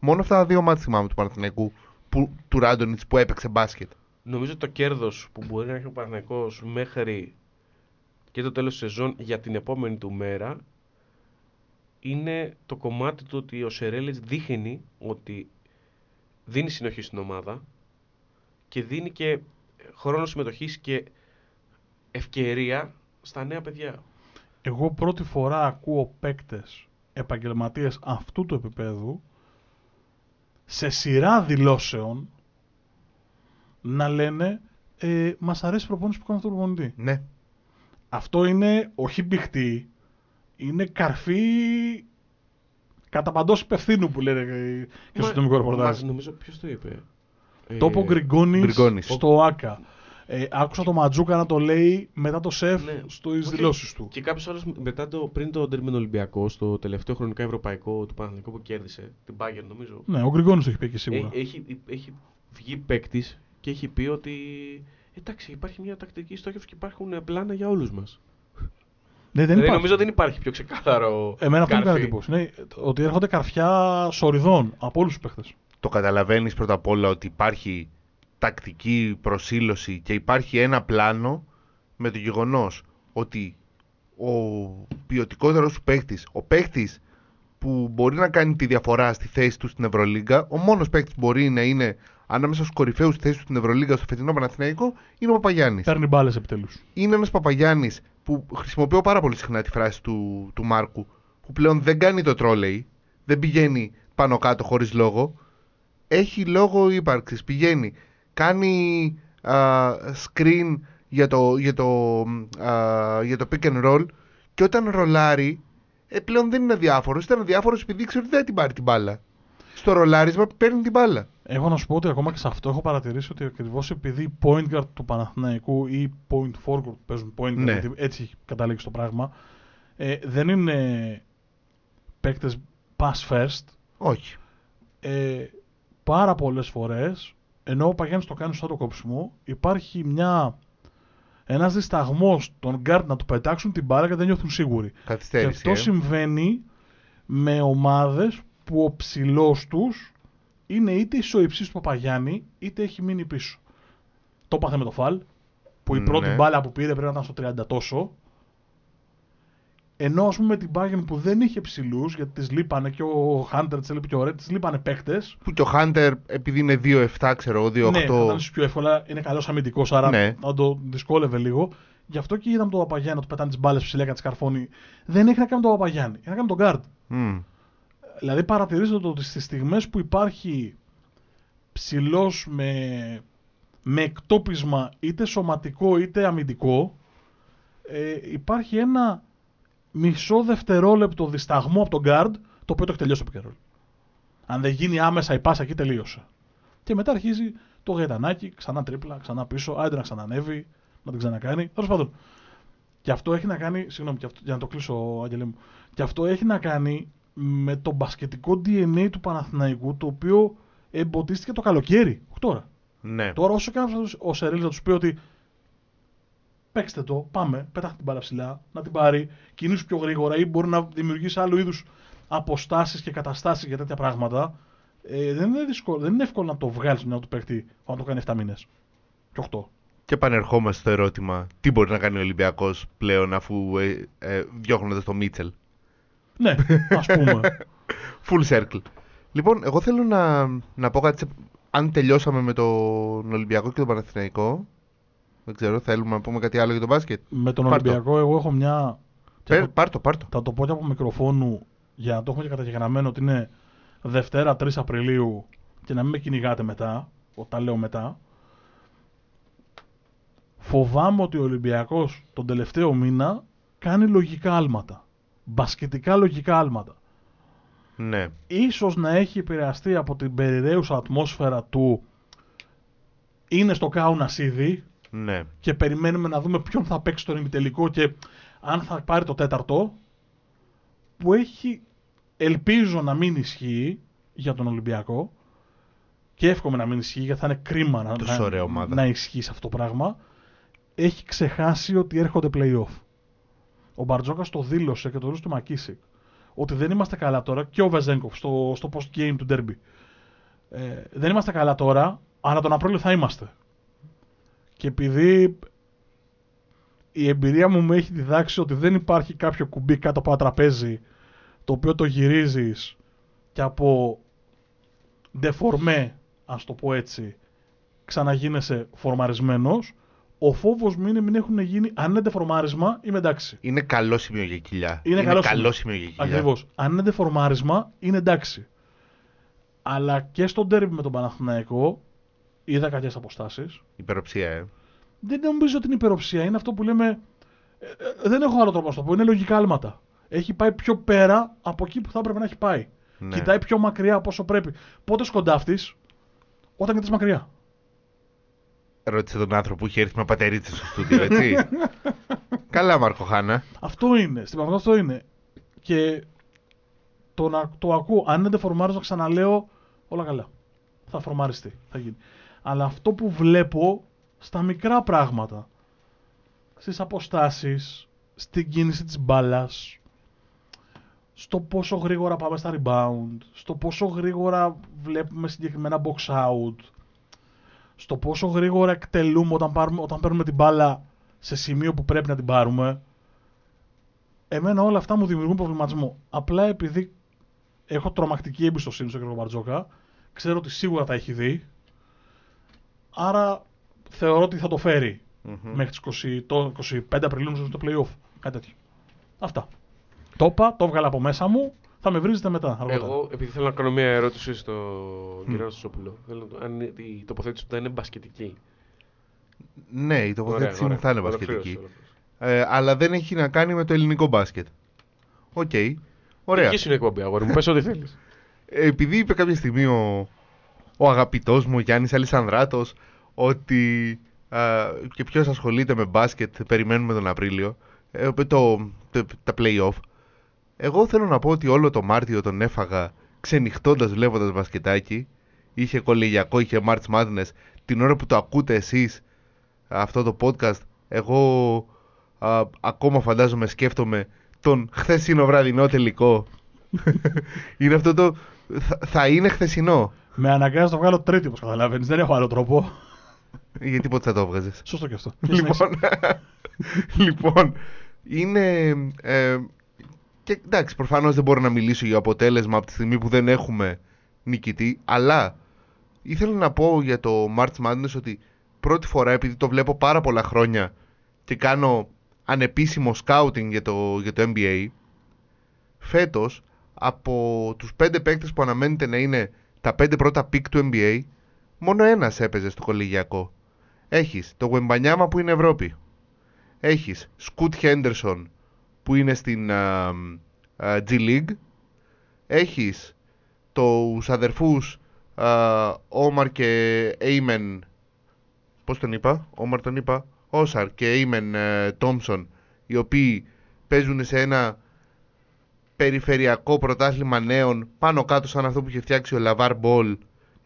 Μόνο αυτά τα δύο μάτια θυμάμαι του Παναθηναϊκού που, του Ράντονιτς που έπαιξε μπάσκετ.
Νομίζω το κέρδος που μπορεί να έχει ο Παναθηναϊκός μέχρι και το τέλος της σεζόν για την επόμενη του μέρα είναι το κομμάτι του ότι ο Σερέλης δείχνει ότι δίνει συνοχή στην ομάδα και δίνει και χρόνο συμμετοχής και ευκαιρία στα νέα παιδιά.
Εγώ πρώτη φορά ακούω παίκτες επαγγελματίες αυτού του επίπεδου σε σειρά δηλώσεων να λένε ε, μας αρέσει η προπόνηση που κάνει αυτό το προπονητή.
Ναι.
Αυτό είναι όχι μπιχτή, είναι καρφί κατά παντός υπευθύνου που λένε ε, και στο νομικό ρεπορτάζ.
Μας, νομίζω ποιος το είπε;
Το είπε ο
Ε,
Γκριγκόνης
Γκριγκόνης.
στο ΆΚΑ. Ε, άκουσα το Ματζούκα να το λέει μετά το σεφ
Ναι.
στις
Όχι.
δηλώσεις του.
Και κάποιος άλλος μετά το, πριν το Ντέρμιν Ολυμπιακό, στο τελευταίο χρονικά ευρωπαϊκό του Παναθηναϊκού που κέρδισε, την Bayern νομίζω.
Ναι, ο Γκριγκόνης το έχει πει και σίγουρα.
Ε, έχει, έχει βγει παίκτης και έχει πει ότι εντάξει, υπάρχει μια τακτική στόχευση και υπάρχουν ε, πλάνα για όλους μας.
Ναι, δεν
Δηλαδή,
υπάρχει.
νομίζω δεν υπάρχει πιο ξεκάθαρο.
Εμένα αυτό μου
καρφί.
κάνει εντύπωση. Ναι, ότι έρχονται καρφιά σοριδών από όλους τους παίχτες.
Το καταλαβαίνεις πρώτα απ' όλα ότι υπάρχει τακτική προσήλωση και υπάρχει ένα πλάνο με το γεγονός ότι ο ποιοτικότερος σου παίκτης, ο παίκτης που μπορεί να κάνει τη διαφορά στη θέση του στην Ευρωλίγκα, ο μόνος παίκτης που μπορεί να είναι ανάμεσα στους κορυφαίους στη θέση του στην Ευρωλίγκα στο φετινό Παναθηναϊκό είναι ο Παπαγιάννης.
Παίρνει μπάλες επιτέλους.
είναι ένας Παπαγιάννης που χρησιμοποιώ πάρα πολύ συχνά τη φράση του, του Μάρκου που πλέον δεν κάνει το τρόλεϊ, δεν πηγαίνει πάνω κάτω χωρίς λόγο έχει λόγο ύπαρξης, πηγαίνει κάνει α, screen για το, για, το, α, για το pick and roll και όταν ρολάρει ε, πλέον δεν είναι αδιάφορος, ήταν αδιάφορος επειδή ξέρει ότι δεν την πάρει την μπάλα στο ρολάρισμα παίρνει την μπάλα
Έχω να σου πω ότι ακόμα και σε αυτό έχω παρατηρήσει ότι ακριβώς επειδή οι point guard του Παναθηναϊκού ή point forward που παίζουν point guard,
Ναι.
γιατί έτσι έχει καταλήξει το πράγμα, ε, δεν είναι παίκτες pass first.
όχι
Ε, πάρα πολλές φορές, ενώ ο Παγιάννης το κάνει στο το κόψιμο, υπάρχει μια, ένας δισταγμός των guard να του πετάξουν την μπάλα και δεν νιώθουν σίγουροι. Και
καθυστέρηση
αυτό
ε.
συμβαίνει με ομάδες που ο ψηλός τους είναι είτε ισοϊψής του Παπαγιάννη είτε έχει μείνει πίσω. Το έπαθε με το φαλ, που η
Ναι.
πρώτη μπάλα που πήρε πρέπει να ήταν στο 30 τόσο. Ενώ ας πούμε με την Bayern που δεν είχε ψηλούς, γιατί τις λείπανε και ο Χάντερ της έλειπε και ο Ρέτ, τις λείπανε παίκτες.
που και ο Χάντερ επειδή είναι 2-7 ξέρω εγώ 2-8
Ναι, θα ήταν πιο εύκολα, είναι καλός αμυντικός, άρα
Ναι.
θα το δυσκόλευε λίγο. Γι' αυτό και είδαμε τον Παπαγιάννη να του πετάνε τις μπάλες ψηλά και να τις καρφώνει. Δεν έχει να κάνει με τον Παπαγιάννη, έχει να κάνει με τον Guard.
Μμ.
Δηλαδή παρατηρήσατε το ότι στις στιγμές που υπάρχει ψηλός με, με εκτόπισμα είτε σωματικό είτε αμυντικό ε, υπάρχει ένα μισό δευτερόλεπτο δισταγμό από τον guard το οποίο το έχει τελειώσει το pick and roll. Αν δεν γίνει άμεσα η πάσα εκεί τελείωσε. Και μετά αρχίζει το γαϊτανάκι, ξανά τρίπλα, ξανά πίσω, άντε να ξανανεύει, να την ξανακάνει. Τέλος πάντων. Και αυτό έχει να κάνει, συγγνώμη, και αυτό, για να το κλείσω, Άγγελε μου. Και αυτό έχει να κάνει με το μπασκετικό DNA του Παναθηναϊκού, το οποίο εμποδίστηκε το καλοκαίρι. Όχι τώρα.
Ναι.
Τώρα, όσο και αν ο Σερέλη να τους πει ότι παίξτε το, πάμε, πετάχτε την μπάλα ψηλά, να την πάρει, κινήσου πιο γρήγορα ή μπορεί να δημιουργήσει άλλου είδους αποστάσεις και καταστάσεις για τέτοια πράγματα. Ε, δεν, είναι δύσκολο, δεν είναι εύκολο να το βγάλεις μια του παίκτη όταν το κάνει 7 μήνες. Και 8.
Και επανερχόμαστε στο ερώτημα, τι μπορεί να κάνει ο Ολυμπιακός πλέον αφού ε, ε, διώχνοντας το Μίτσελ;
Ναι, ας πούμε.
Full circle. Λοιπόν, εγώ θέλω να, να πω κάτι, σε- αν τελειώσαμε με τον Ολυμπιακό και τον Παναθηναϊκό, δεν ξέρω, θέλουμε να πούμε κάτι άλλο για τον μπάσκετ;
με τον
Πάρ' το.
Ολυμπιακό, εγώ έχω μια. και
Πε,
έχω-
πάρ' το, πάρ' το.
Θα το πω και από μικροφόνου για να το έχουμε και καταγεγραμμένο ότι είναι Δευτέρα 3 Απριλίου και να μην με κυνηγάτε μετά, όταν λέω μετά. Φοβάμαι ότι ο Ολυμπιακός τον τελευταίο μήνα κάνει λογικά άλματα. Μπασκετικά λογικά άλματα.
Ναι.
Ίσως να έχει επηρεαστεί από την περιραίουσα ατμόσφαιρα του είναι στο κάουνας ήδη
Ναι.
και περιμένουμε να δούμε ποιον θα παίξει τον ημιτελικό και αν θα πάρει το τέταρτο που έχει ελπίζω να μην ισχύει για τον Ολυμπιακό και εύχομαι να μην ισχύει γιατί θα είναι κρίμα να,
Τόσο
να,
ωραία ομάδα.
να ισχύει σε αυτό το πράγμα. Έχει ξεχάσει ότι έρχονται playoff. Ο Μπαρτζόκα το δήλωσε και το δήλωσε του Μακίσικ. Ότι δεν είμαστε καλά τώρα και ο Βεζέγκοφ στο, στο post game του Derby. Ε, δεν είμαστε καλά τώρα, αλλά τον Απρίλιο θα είμαστε. Και επειδή η εμπειρία μου με έχει διδάξει ότι δεν υπάρχει κάποιο κουμπί κάτω από ένα τραπέζι το οποίο το γυρίζεις και από ντεφορμέ, ας το πω έτσι, ξαναγίνεσαι φορμαρισμένος, ο φόβος μου είναι μην έχουν γίνει, αν είναι ντεφορμάρισμα, είμαι εντάξει.
Είναι καλό σημείο για κοιλιά.
Είναι καλό σημείο.
σημείο για κοιλιά.
Ακριβώς. Αν είναι ντεφορμάρισμα, είναι εντάξει. Αλλά και στο ντέρμπι με τον Παναθηναϊκό, είδα κακές αποστάσεις.
Υπεροψία, ε.
δεν νομίζω ότι είναι υπεροψία. Είναι αυτό που λέμε. ε, ε, δεν έχω άλλο τρόπο να το πω. Είναι λογικά άλματα. Έχει πάει πιο πέρα από εκεί που θα έπρεπε να έχει πάει.
Ναι.
Κοιτάει πιο μακριά από όσο πρέπει. Πότε σκοντάφτει, όταν κοιτάς μακριά.
Ρώτησε τον άνθρωπο που είχε έρθει με πατερίτσε στο στούντιο, έτσι. Καλά, Μάρκο Χάνα.
Αυτό είναι. Στην πραγματικότητα αυτό είναι. Και το, να, το ακούω. Αν είναι δεφορμάρισμα, ξαναλέω όλα καλά. Θα φορμαριστεί. Θα γίνει. Αλλά αυτό που βλέπω στα μικρά πράγματα, στις αποστάσεις, στην κίνηση της μπάλας, στο πόσο γρήγορα πάμε στα rebound, στο πόσο γρήγορα βλέπουμε συγκεκριμένα box out, στο πόσο γρήγορα εκτελούμε όταν, πάρουμε, όταν παίρνουμε την μπάλα σε σημείο που πρέπει να την πάρουμε. Εμένα όλα αυτά μου δημιουργούν προβληματισμό. Απλά επειδή έχω τρομακτική εμπιστοσύνη στον κ. Μπαρτζόκα, ξέρω ότι σίγουρα τα έχει δει, άρα θεωρώ ότι θα το φέρει
Μμμ.
μέχρι τις 20, το 25 Απριλίου νομίζω στο playoff. Κάτι τέτοιο. Αυτά. Το είπα, το έβγαλα από μέσα μου, θα με βρίζετε μετά. αργότερα.
Εγώ, επειδή θέλω να κάνω μια ερώτηση στον κύριο Σωσόπουλο, θέλω να το- αν είναι- η τοποθέτηση του θα είναι μπασκετική.
Ναι, η
Ωραία,
τοποθέτησή μου
ωραία.
θα είναι
Ολοκλήρωσε,
μπασκετική.
ολοκλήρωσε.
Ε, αλλά δεν έχει να κάνει με το ελληνικό μπάσκετ. Οκ. Ωραία.
Εκεί σου είναι η εκπομπή, αγόρι μου. Πες ό,τι θέλεις.
Ε, επειδή είπε κάποια στιγμή ο, ο αγαπητός μου Γιάννης Αλισανδράτος ότι α, και ποιος ασχολείται με μπάσκετ περιμένουμε τον Απρίλιο ε, το, το, τα play-off εγώ θέλω να πω ότι όλο το Μάρτιο τον έφαγα ξενυχτώντας βλέποντας μπασκετάκι είχε κολεγιακό, είχε March Madness την ώρα που το ακούτε εσείς αυτό το podcast εγώ α, ακόμα φαντάζομαι σκέφτομαι τον χθεσινό βραδινό τελικό είναι αυτό το. Θα, θα είναι χθεσινό;
Με αναγκάζει να το βγάλω τρίτη, όπως καταλαβαίνεις. Δεν έχω άλλο τρόπο.
Γιατί πότε θα το έβγαζες;
Σωστό και αυτό.
λοιπόν, λοιπόν, είναι. Ε, και εντάξει, προφανώς δεν μπορώ να μιλήσω για αποτέλεσμα από τη στιγμή που δεν έχουμε νικητή, αλλά ήθελα να πω για το March Madness ότι πρώτη φορά, επειδή το βλέπω πάρα πολλά χρόνια και κάνω ανεπίσημο scouting για το, για το NBA, φέτος από τους πέντε παίκτες που αναμένεται να είναι τα πέντε πρώτα pick του NBA, μόνο ένας έπαιζε στο κολεγιακό. Έχεις το Wembanyama που είναι Ευρώπη. Έχεις Σκουτ Henderson που είναι στην α, α, G League. Έχεις τους αδερφούς α, Όμαρ και Έιμεν πώς τον είπα, Όμαρ τον είπα, Όσαρ και Έιμεν Τόμσον οι οποίοι παίζουν σε ένα περιφερειακό πρωτάθλημα νέων πάνω κάτω σαν αυτό που είχε φτιάξει ο Λαβάρ Μπολ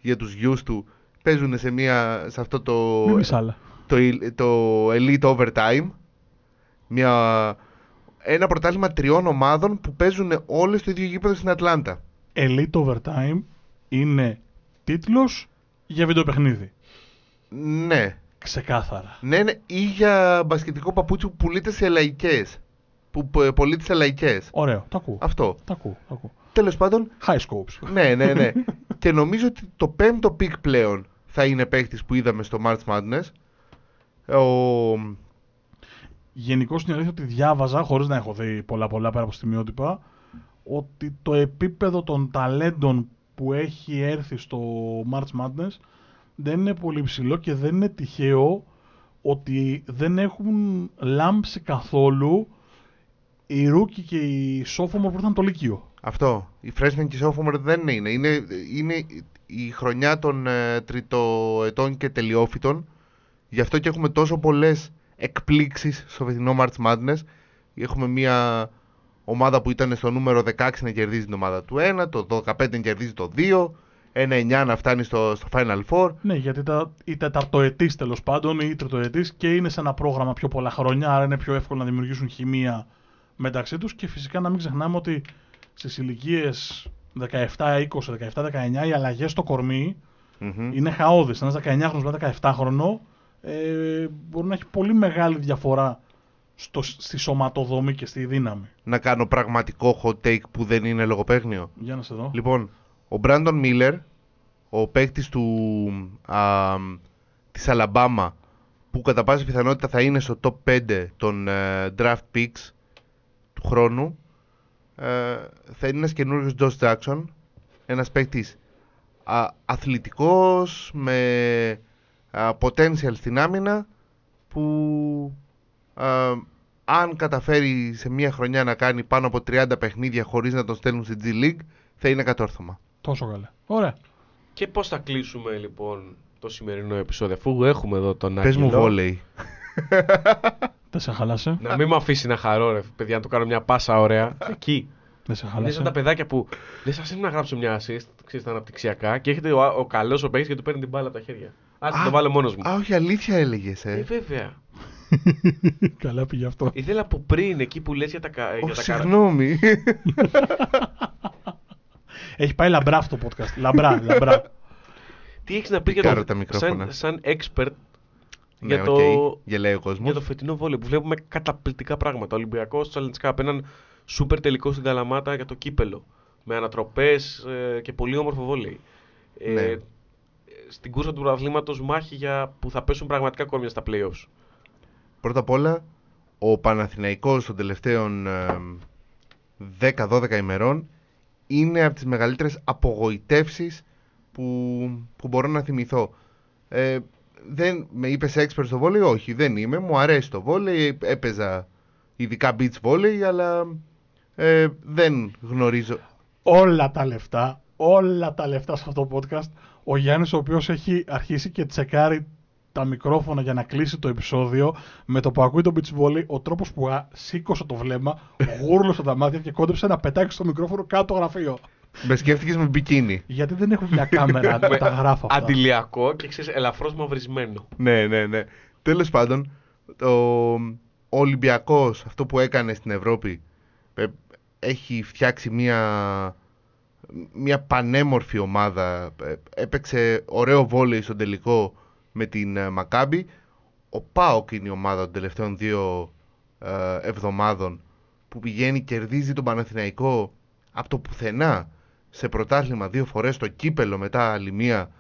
για τους γιους του παίζουν σε, μια, σε αυτό το,
Μην πεις άλλα.
το, το Elite Overtime μια, ένα πρωτάθλημα τριών ομάδων που παίζουν όλες στο ίδιο γήπεδο στην Ατλάντα
Elite Overtime είναι τίτλος για βιντεοπαιχνίδι.
ναι,
Ξεκάθαρα.
ναι, ναι ή για μπασκετικό παπούτσι που πουλείται σε λαϊκές που π- πωλείται σε λαϊκές
Ωραίο. Το ακούω.
αυτό
Το ακούω. Το ακούω.
τέλος πάντων
High scopes.
Ναι, ναι, ναι. και νομίζω ότι το πέμπτο pick πλέον θα είναι παίκτης που είδαμε στο March Madness. Ο...
Γενικώ είναι αλήθεια ότι διάβαζα, χωρίς να έχω δει πολλά πολλά πέρα από στιγμιότυπα, ότι το επίπεδο των ταλέντων που έχει έρθει στο March Madness δεν είναι πολύ ψηλό και δεν είναι τυχαίο ότι δεν έχουν λάμψει καθόλου οι Ρούκοι και οι Sophomore που ήρθαν το Λύκειο.
Αυτό. Η freshman και η sophomore δεν είναι. Είναι, είναι η χρονιά των ε, τριτοετών και τελειόφυτων. Γι' αυτό και έχουμε τόσο πολλές εκπλήξεις στο φετινό March Madness. Έχουμε μια ομάδα που ήταν στο νούμερο 16 να κερδίζει την ομάδα του 1, το 15 να κερδίζει το 2, ένα 9 να φτάνει στο, στο Final Four.
Ναι, γιατί τα, η τεταρτοετής τέλος πάντων ή η τριτοετής και είναι σε ένα πρόγραμμα πιο πολλά χρόνια, άρα είναι πιο εύκολο να δημιουργήσουν χημεία μεταξύ τους και φυσικά να μην ξεχνάμε ότι στις ηλικίες 17, 20, 17, 19 οι αλλαγές στο κορμί
Μμμ.
είναι χαόδε. Ένας 19χρονο με ένα 17χρονο ε, μπορεί να έχει πολύ μεγάλη διαφορά στο, στη σωματοδομή και στη δύναμη.
Να κάνω πραγματικό hot take που δεν είναι λογοπαίγνιο;
Για να σε δω.
Λοιπόν, ο Μπράντον Μίλλερ, ο παίκτης του α, της Αλαμπάμα, που κατά πάσα πιθανότητα θα είναι στο top 5 των ε, draft picks του χρόνου, ε, θα είναι ένας καινούριος Josh Jackson, ένας παίκτης α, αθλητικός, με α, potential στην άμυνα, που α, αν καταφέρει σε μία χρονιά να κάνει πάνω από 30 παιχνίδια χωρίς να τον στέλνουν στη G League, θα είναι κατόρθωμα.
Τόσο καλά. Ωραία.
Και πώς θα κλείσουμε λοιπόν το σημερινό επεισόδιο, αφού έχουμε εδώ τον
Πες μου
Άγγελο.
βόλεϊ.
Δεν σε χαλάσε.
Να μην με αφήσει να χαρώ, ρε παιδιά, να του κάνω μια πάσα ωραία. Εκεί.
Δεν σε
Είναι
χαλάσε.
σαν τα παιδάκια που λες, ας να γράψω μια assist, ξέρεις τα αναπτυξιακά, και έρχεται ο, ο καλός ο παίκτης και του παίρνει την μπάλα από τα χέρια. Α
Α,
το βάλω μόνος μου.
Α, όχι, αλήθεια έλεγες,
Ε,
ε.
βέβαια.
Καλά πήγε αυτό.
Ήθελα από πριν εκεί που λες για τα, κα-
Ω,
για τα καρα-
συγγνώμη.
Έχει πάει λαμπρά αυτό το podcast. Λαμπρά, λαμπρά.
Τι έχεις να πεις για
Κάρω
το.
τα μικρόφωνα.
σαν, σαν expert
ναι,
για, το,
οκ, γελάει ο
για
κόσμος.
το φετινό βόλεϊ που βλέπουμε καταπληκτικά πράγματα. Ο Ολυμπιακός Challenge Cup, έναν σούπερ τελικό στην Καλαμάτα για το κύπελο. Με ανατροπές και πολύ όμορφο βόλεϊ.
Ναι.
Ε, στην κούρσα του πρωταθλήματος μάχη για που θα πέσουν πραγματικά κόρμια στα playoffs.
Πρώτα απ' όλα, ο Παναθηναϊκός των τελευταίων ε, 10-12 ημερών είναι από τις μεγαλύτερες απογοητεύσεις που, που μπορώ να θυμηθώ. Ε, δεν, με είπες expert στο βόλεϊ, όχι δεν είμαι, μου αρέσει το βόλεϊ, έπαιζα ειδικά beach volley, αλλά ε, δεν γνωρίζω.
όλα τα λεφτά, όλα τα λεφτά σε αυτό το podcast. Ο Γιάννης ο οποίος έχει αρχίσει και τσεκάρει τα μικρόφωνα για να κλείσει το επεισόδιο με το που ακούει το beach volley, ο τρόπος που α, σήκωσε το βλέμμα, γούρλωσε τα μάτια και κόντεψε να πετάξει το μικρόφωνο κάτω το γραφείο.
Με σκέφτηκες με μπικίνι.
Γιατί δεν έχουν μια κάμερα να τα γράφω αυτά.
Αντιλιακό και ξέρεις, ελαφρώς μαυρισμένο.
Ναι, ναι, ναι. Τέλος πάντων, το, ο Ολυμπιακός, αυτό που έκανε στην Ευρώπη, ε, έχει φτιάξει μια, μια πανέμορφη ομάδα. Ε, έπαιξε ωραίο βόλεϊ στον τελικό με την ε, Μακάμπη. Ο ΠΑΟΚ είναι η ομάδα των τελευταίων δύο ε, εβδομάδων που πηγαίνει, κερδίζει τον Παναθηναϊκό από το πουθενά σε πρωτάθλημα δύο φορές στο κύπελο μετά άλλη μία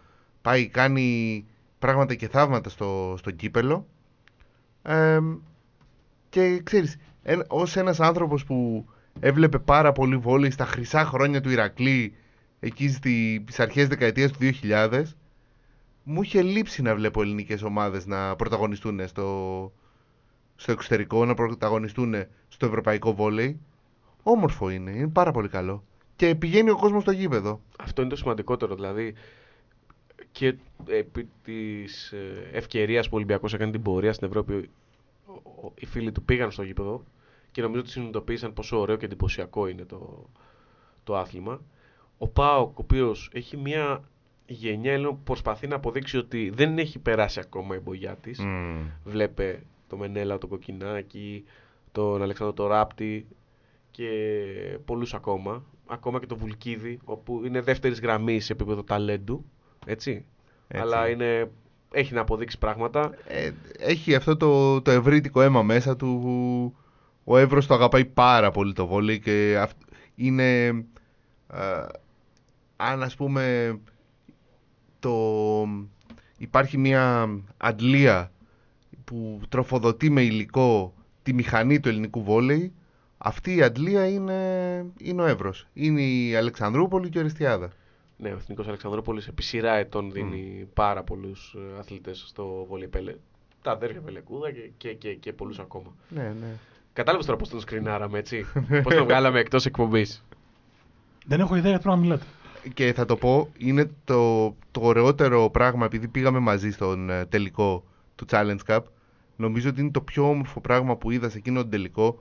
πάει κάνει πράγματα και θαύματα στο, στο κύπελο Ε, και ξέρεις εν, ως ένας άνθρωπος που έβλεπε πάρα πολύ βόλεϊ στα χρυσά χρόνια του Ηρακλή εκεί στη, στις αρχές δεκαετίας του 2000 μου είχε λείψει να βλέπω ελληνικές ομάδες να πρωταγωνιστούν στο, στο εξωτερικό, να πρωταγωνιστούν στο ευρωπαϊκό βόλεϊ. Όμορφο είναι, είναι πάρα πολύ καλό. Και πηγαίνει ο κόσμος στο γήπεδο.
Αυτό είναι το σημαντικότερο. Δηλαδή και επί της ευκαιρίας που ο Ολυμπιακός έκανε την πορεία στην Ευρώπη, ο- ο- οι φίλοι του πήγαν στο γήπεδο και νομίζω ότι συνειδητοποίησαν πόσο ωραίο και εντυπωσιακό είναι το, το άθλημα. Ο Πάοκ, ο οποίος έχει μια γενιά Ελλήνων που προσπαθεί να αποδείξει ότι δεν έχει περάσει ακόμα η μπογιά της.
Μμμ.
Βλέπε το Μενέλα, το Κοκκινάκι, τον Αλεξάνδρο το Ράπτη και πολλούς ακόμα. Ακόμα και το Βουλκίδη, όπου είναι δεύτερης γραμμής σε επίπεδο ταλέντου. Έτσι.
Έτσι.
Αλλά είναι, έχει να αποδείξει πράγματα.
Ε, έχει αυτό το, το ευρύτικο αίμα μέσα του. Που Ο Εύρος το αγαπάει πάρα πολύ το βόλεϊ και αυ- είναι. ε, αν ας πούμε το, υπάρχει μια αντλία που τροφοδοτεί με υλικό τη μηχανή του ελληνικού βόλεϊ αυτή η αντλία είναι, είναι ο Εύρος. Είναι η Αλεξανδρούπολη και ο Αριστιάδα.
Ναι, ο Εθνικός Αλεξανδρόπολη επί σειρά ετών δίνει πάρα πολλούς αθλητές στο βόλεϊ πέλε. Τα αδέρφια Πελεκούδα και, και, και, και πολλούς ακόμα.
Ναι, ναι.
Κατάλαβες τώρα πώς τον σκρινάραμε, έτσι; πώς τον βγάλαμε εκτός εκπομπής;
Δεν έχω ιδέα για το να μιλάτε.
και θα το πω, είναι το, το ωραιότερο πράγμα επειδή πήγαμε μαζί στον ε, τελικό του Challenge Cup. Νομίζω ότι είναι το πιο όμορφο πράγμα που είδα σε εκείνο τον τελικό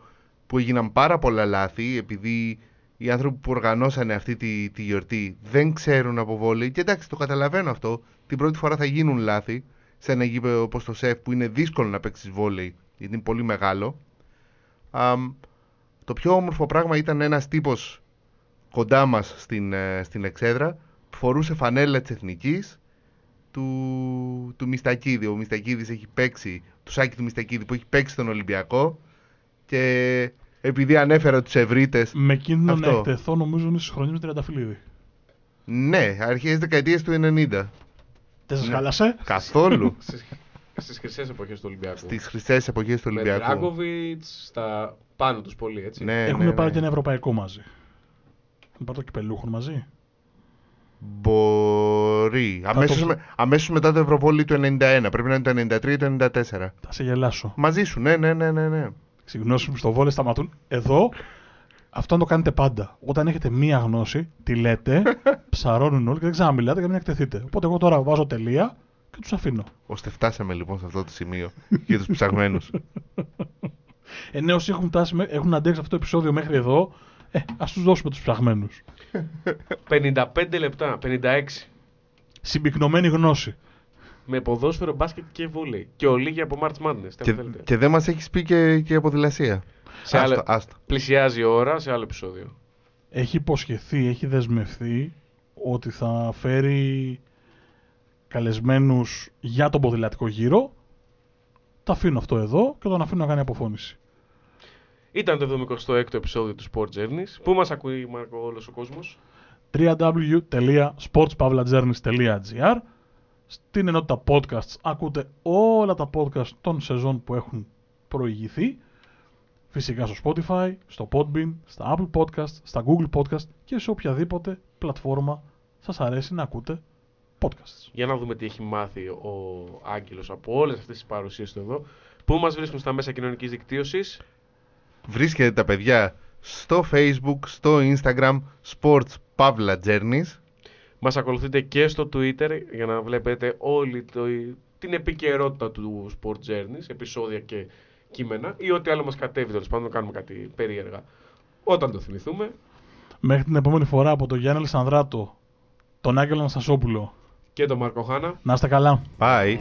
που έγιναν πάρα πολλά λάθη επειδή οι άνθρωποι που οργανώσανε αυτή τη, τη γιορτή δεν ξέρουν από βόλεϊ. Και εντάξει, το καταλαβαίνω αυτό. Την πρώτη φορά θα γίνουν λάθη σε ένα γήπεδο όπως το ΣΕΦ που είναι δύσκολο να παίξεις βόλεϊ γιατί είναι πολύ μεγάλο. Αμ, το πιο όμορφο πράγμα ήταν ένας τύπος κοντά μας στην, ε, στην εξέδρα που φορούσε φανέλα της Εθνικής του, του Μιστακίδη. Ο Μιστακίδης έχει παίξει, του Σάκη του Μιστακίδη που έχει παίξει στον Ολυμπιακό και επειδή ανέφερα τους ευρύτες
Με κίνδυνο να
Αυτό.
εκτεθώ, νομίζω είναι στι χρονιέ με Τριανταφυλλίδη.
ναι, αρχές δεκαετίες του 90
Δεν σας
Ναι.
χάλασε;
καθόλου
Στις, στις χρυσές εποχές του Ολυμπιακού.
στις χρυσές εποχές του
Με
Ολυμπιακού
Δράγκοβιτς, στα πάνω τους πολύ, έτσι.
ναι,
Έχουν
ναι,
πάρει
ναι.
και ένα ευρωπαϊκό μαζί. Έχουν πάρει το κυπελούχο μαζί.
Μπορεί. Αμέσως,
το-
με- αμέσως μετά το Ευρωβόλι του 91. Πρέπει να είναι το 93 ή το 94.
Θα σε γελάσω.
Μαζί σου, ναι, ναι, ναι, ναι. ναι.
Οι γνώσει μου στο βόλε σταματούν. Εδώ αυτό να το κάνετε πάντα. Όταν έχετε μία γνώση, τη λέτε, ψαρώνουν όλοι και δεν ξαναμιλάτε και μην εκτεθείτε. Οπότε εγώ τώρα βάζω τελεία και τους αφήνω.
Ώστε φτάσαμε λοιπόν σε αυτό το σημείο για τους ψαγμένους.
Ε, ναι, όσοι έχουν, φτάσει, με- έχουν αντέξει αυτό το επεισόδιο μέχρι εδώ, ε, ας τους δώσουμε τους ψαγμένους.
55 λεπτά, 56.
Συμπυκνωμένη γνώση.
Με ποδόσφαιρο, μπάσκετ και βόλεϊ. Και ολίγη από March Madness. τι
και,
θέλετε.
και δεν μας έχεις πει και, και από ποδηλασία.
Σε
άστο,
άλλο-
άστο.
Πλησιάζει η ώρα σε άλλο επεισόδιο.
Έχει υποσχεθεί, έχει δεσμευθεί ότι θα φέρει καλεσμένους για τον ποδηλατικό γύρο. Τα αφήνω αυτό εδώ και τον αφήνω να κάνει αποφώνηση.
Ήταν το 76ο επεισόδιο του Sport Journeys. Πού μας ακούει, Μάρκο, όλος ο κόσμος;
www.sportspavlajourneys.gr Στην ενότητα podcasts ακούτε όλα τα podcast των σεζόν που έχουν προηγηθεί. Φυσικά στο Spotify, στο Podbean, στα Apple Podcast, στα Google Podcast και σε οποιαδήποτε πλατφόρμα σας αρέσει να ακούτε podcasts.
Για να δούμε τι έχει μάθει ο Άγγελος από όλες αυτές τις παρουσίες του εδώ. Πού μας βρίσκουν στα μέσα κοινωνικής δικτύωσης;
Βρίσκεται τα παιδιά στο Facebook, στο Instagram, Sports Pavla Journeys.
Μας ακολουθείτε και στο Twitter για να βλέπετε όλη το, την επικαιρότητα του Sport Journeys, επεισόδια και κείμενα ή ό,τι άλλο μας κατέβει τέλος πάντων, κάνουμε κάτι περίεργα. Όταν το θυμηθούμε,
Μέχρι την επόμενη φορά από τον Γιάννη Αλεσανδράτο, τον Άγγελο Αναστασόπουλο.
Και τον Μάρκο Χάνα.
Να είστε καλά.
Bye.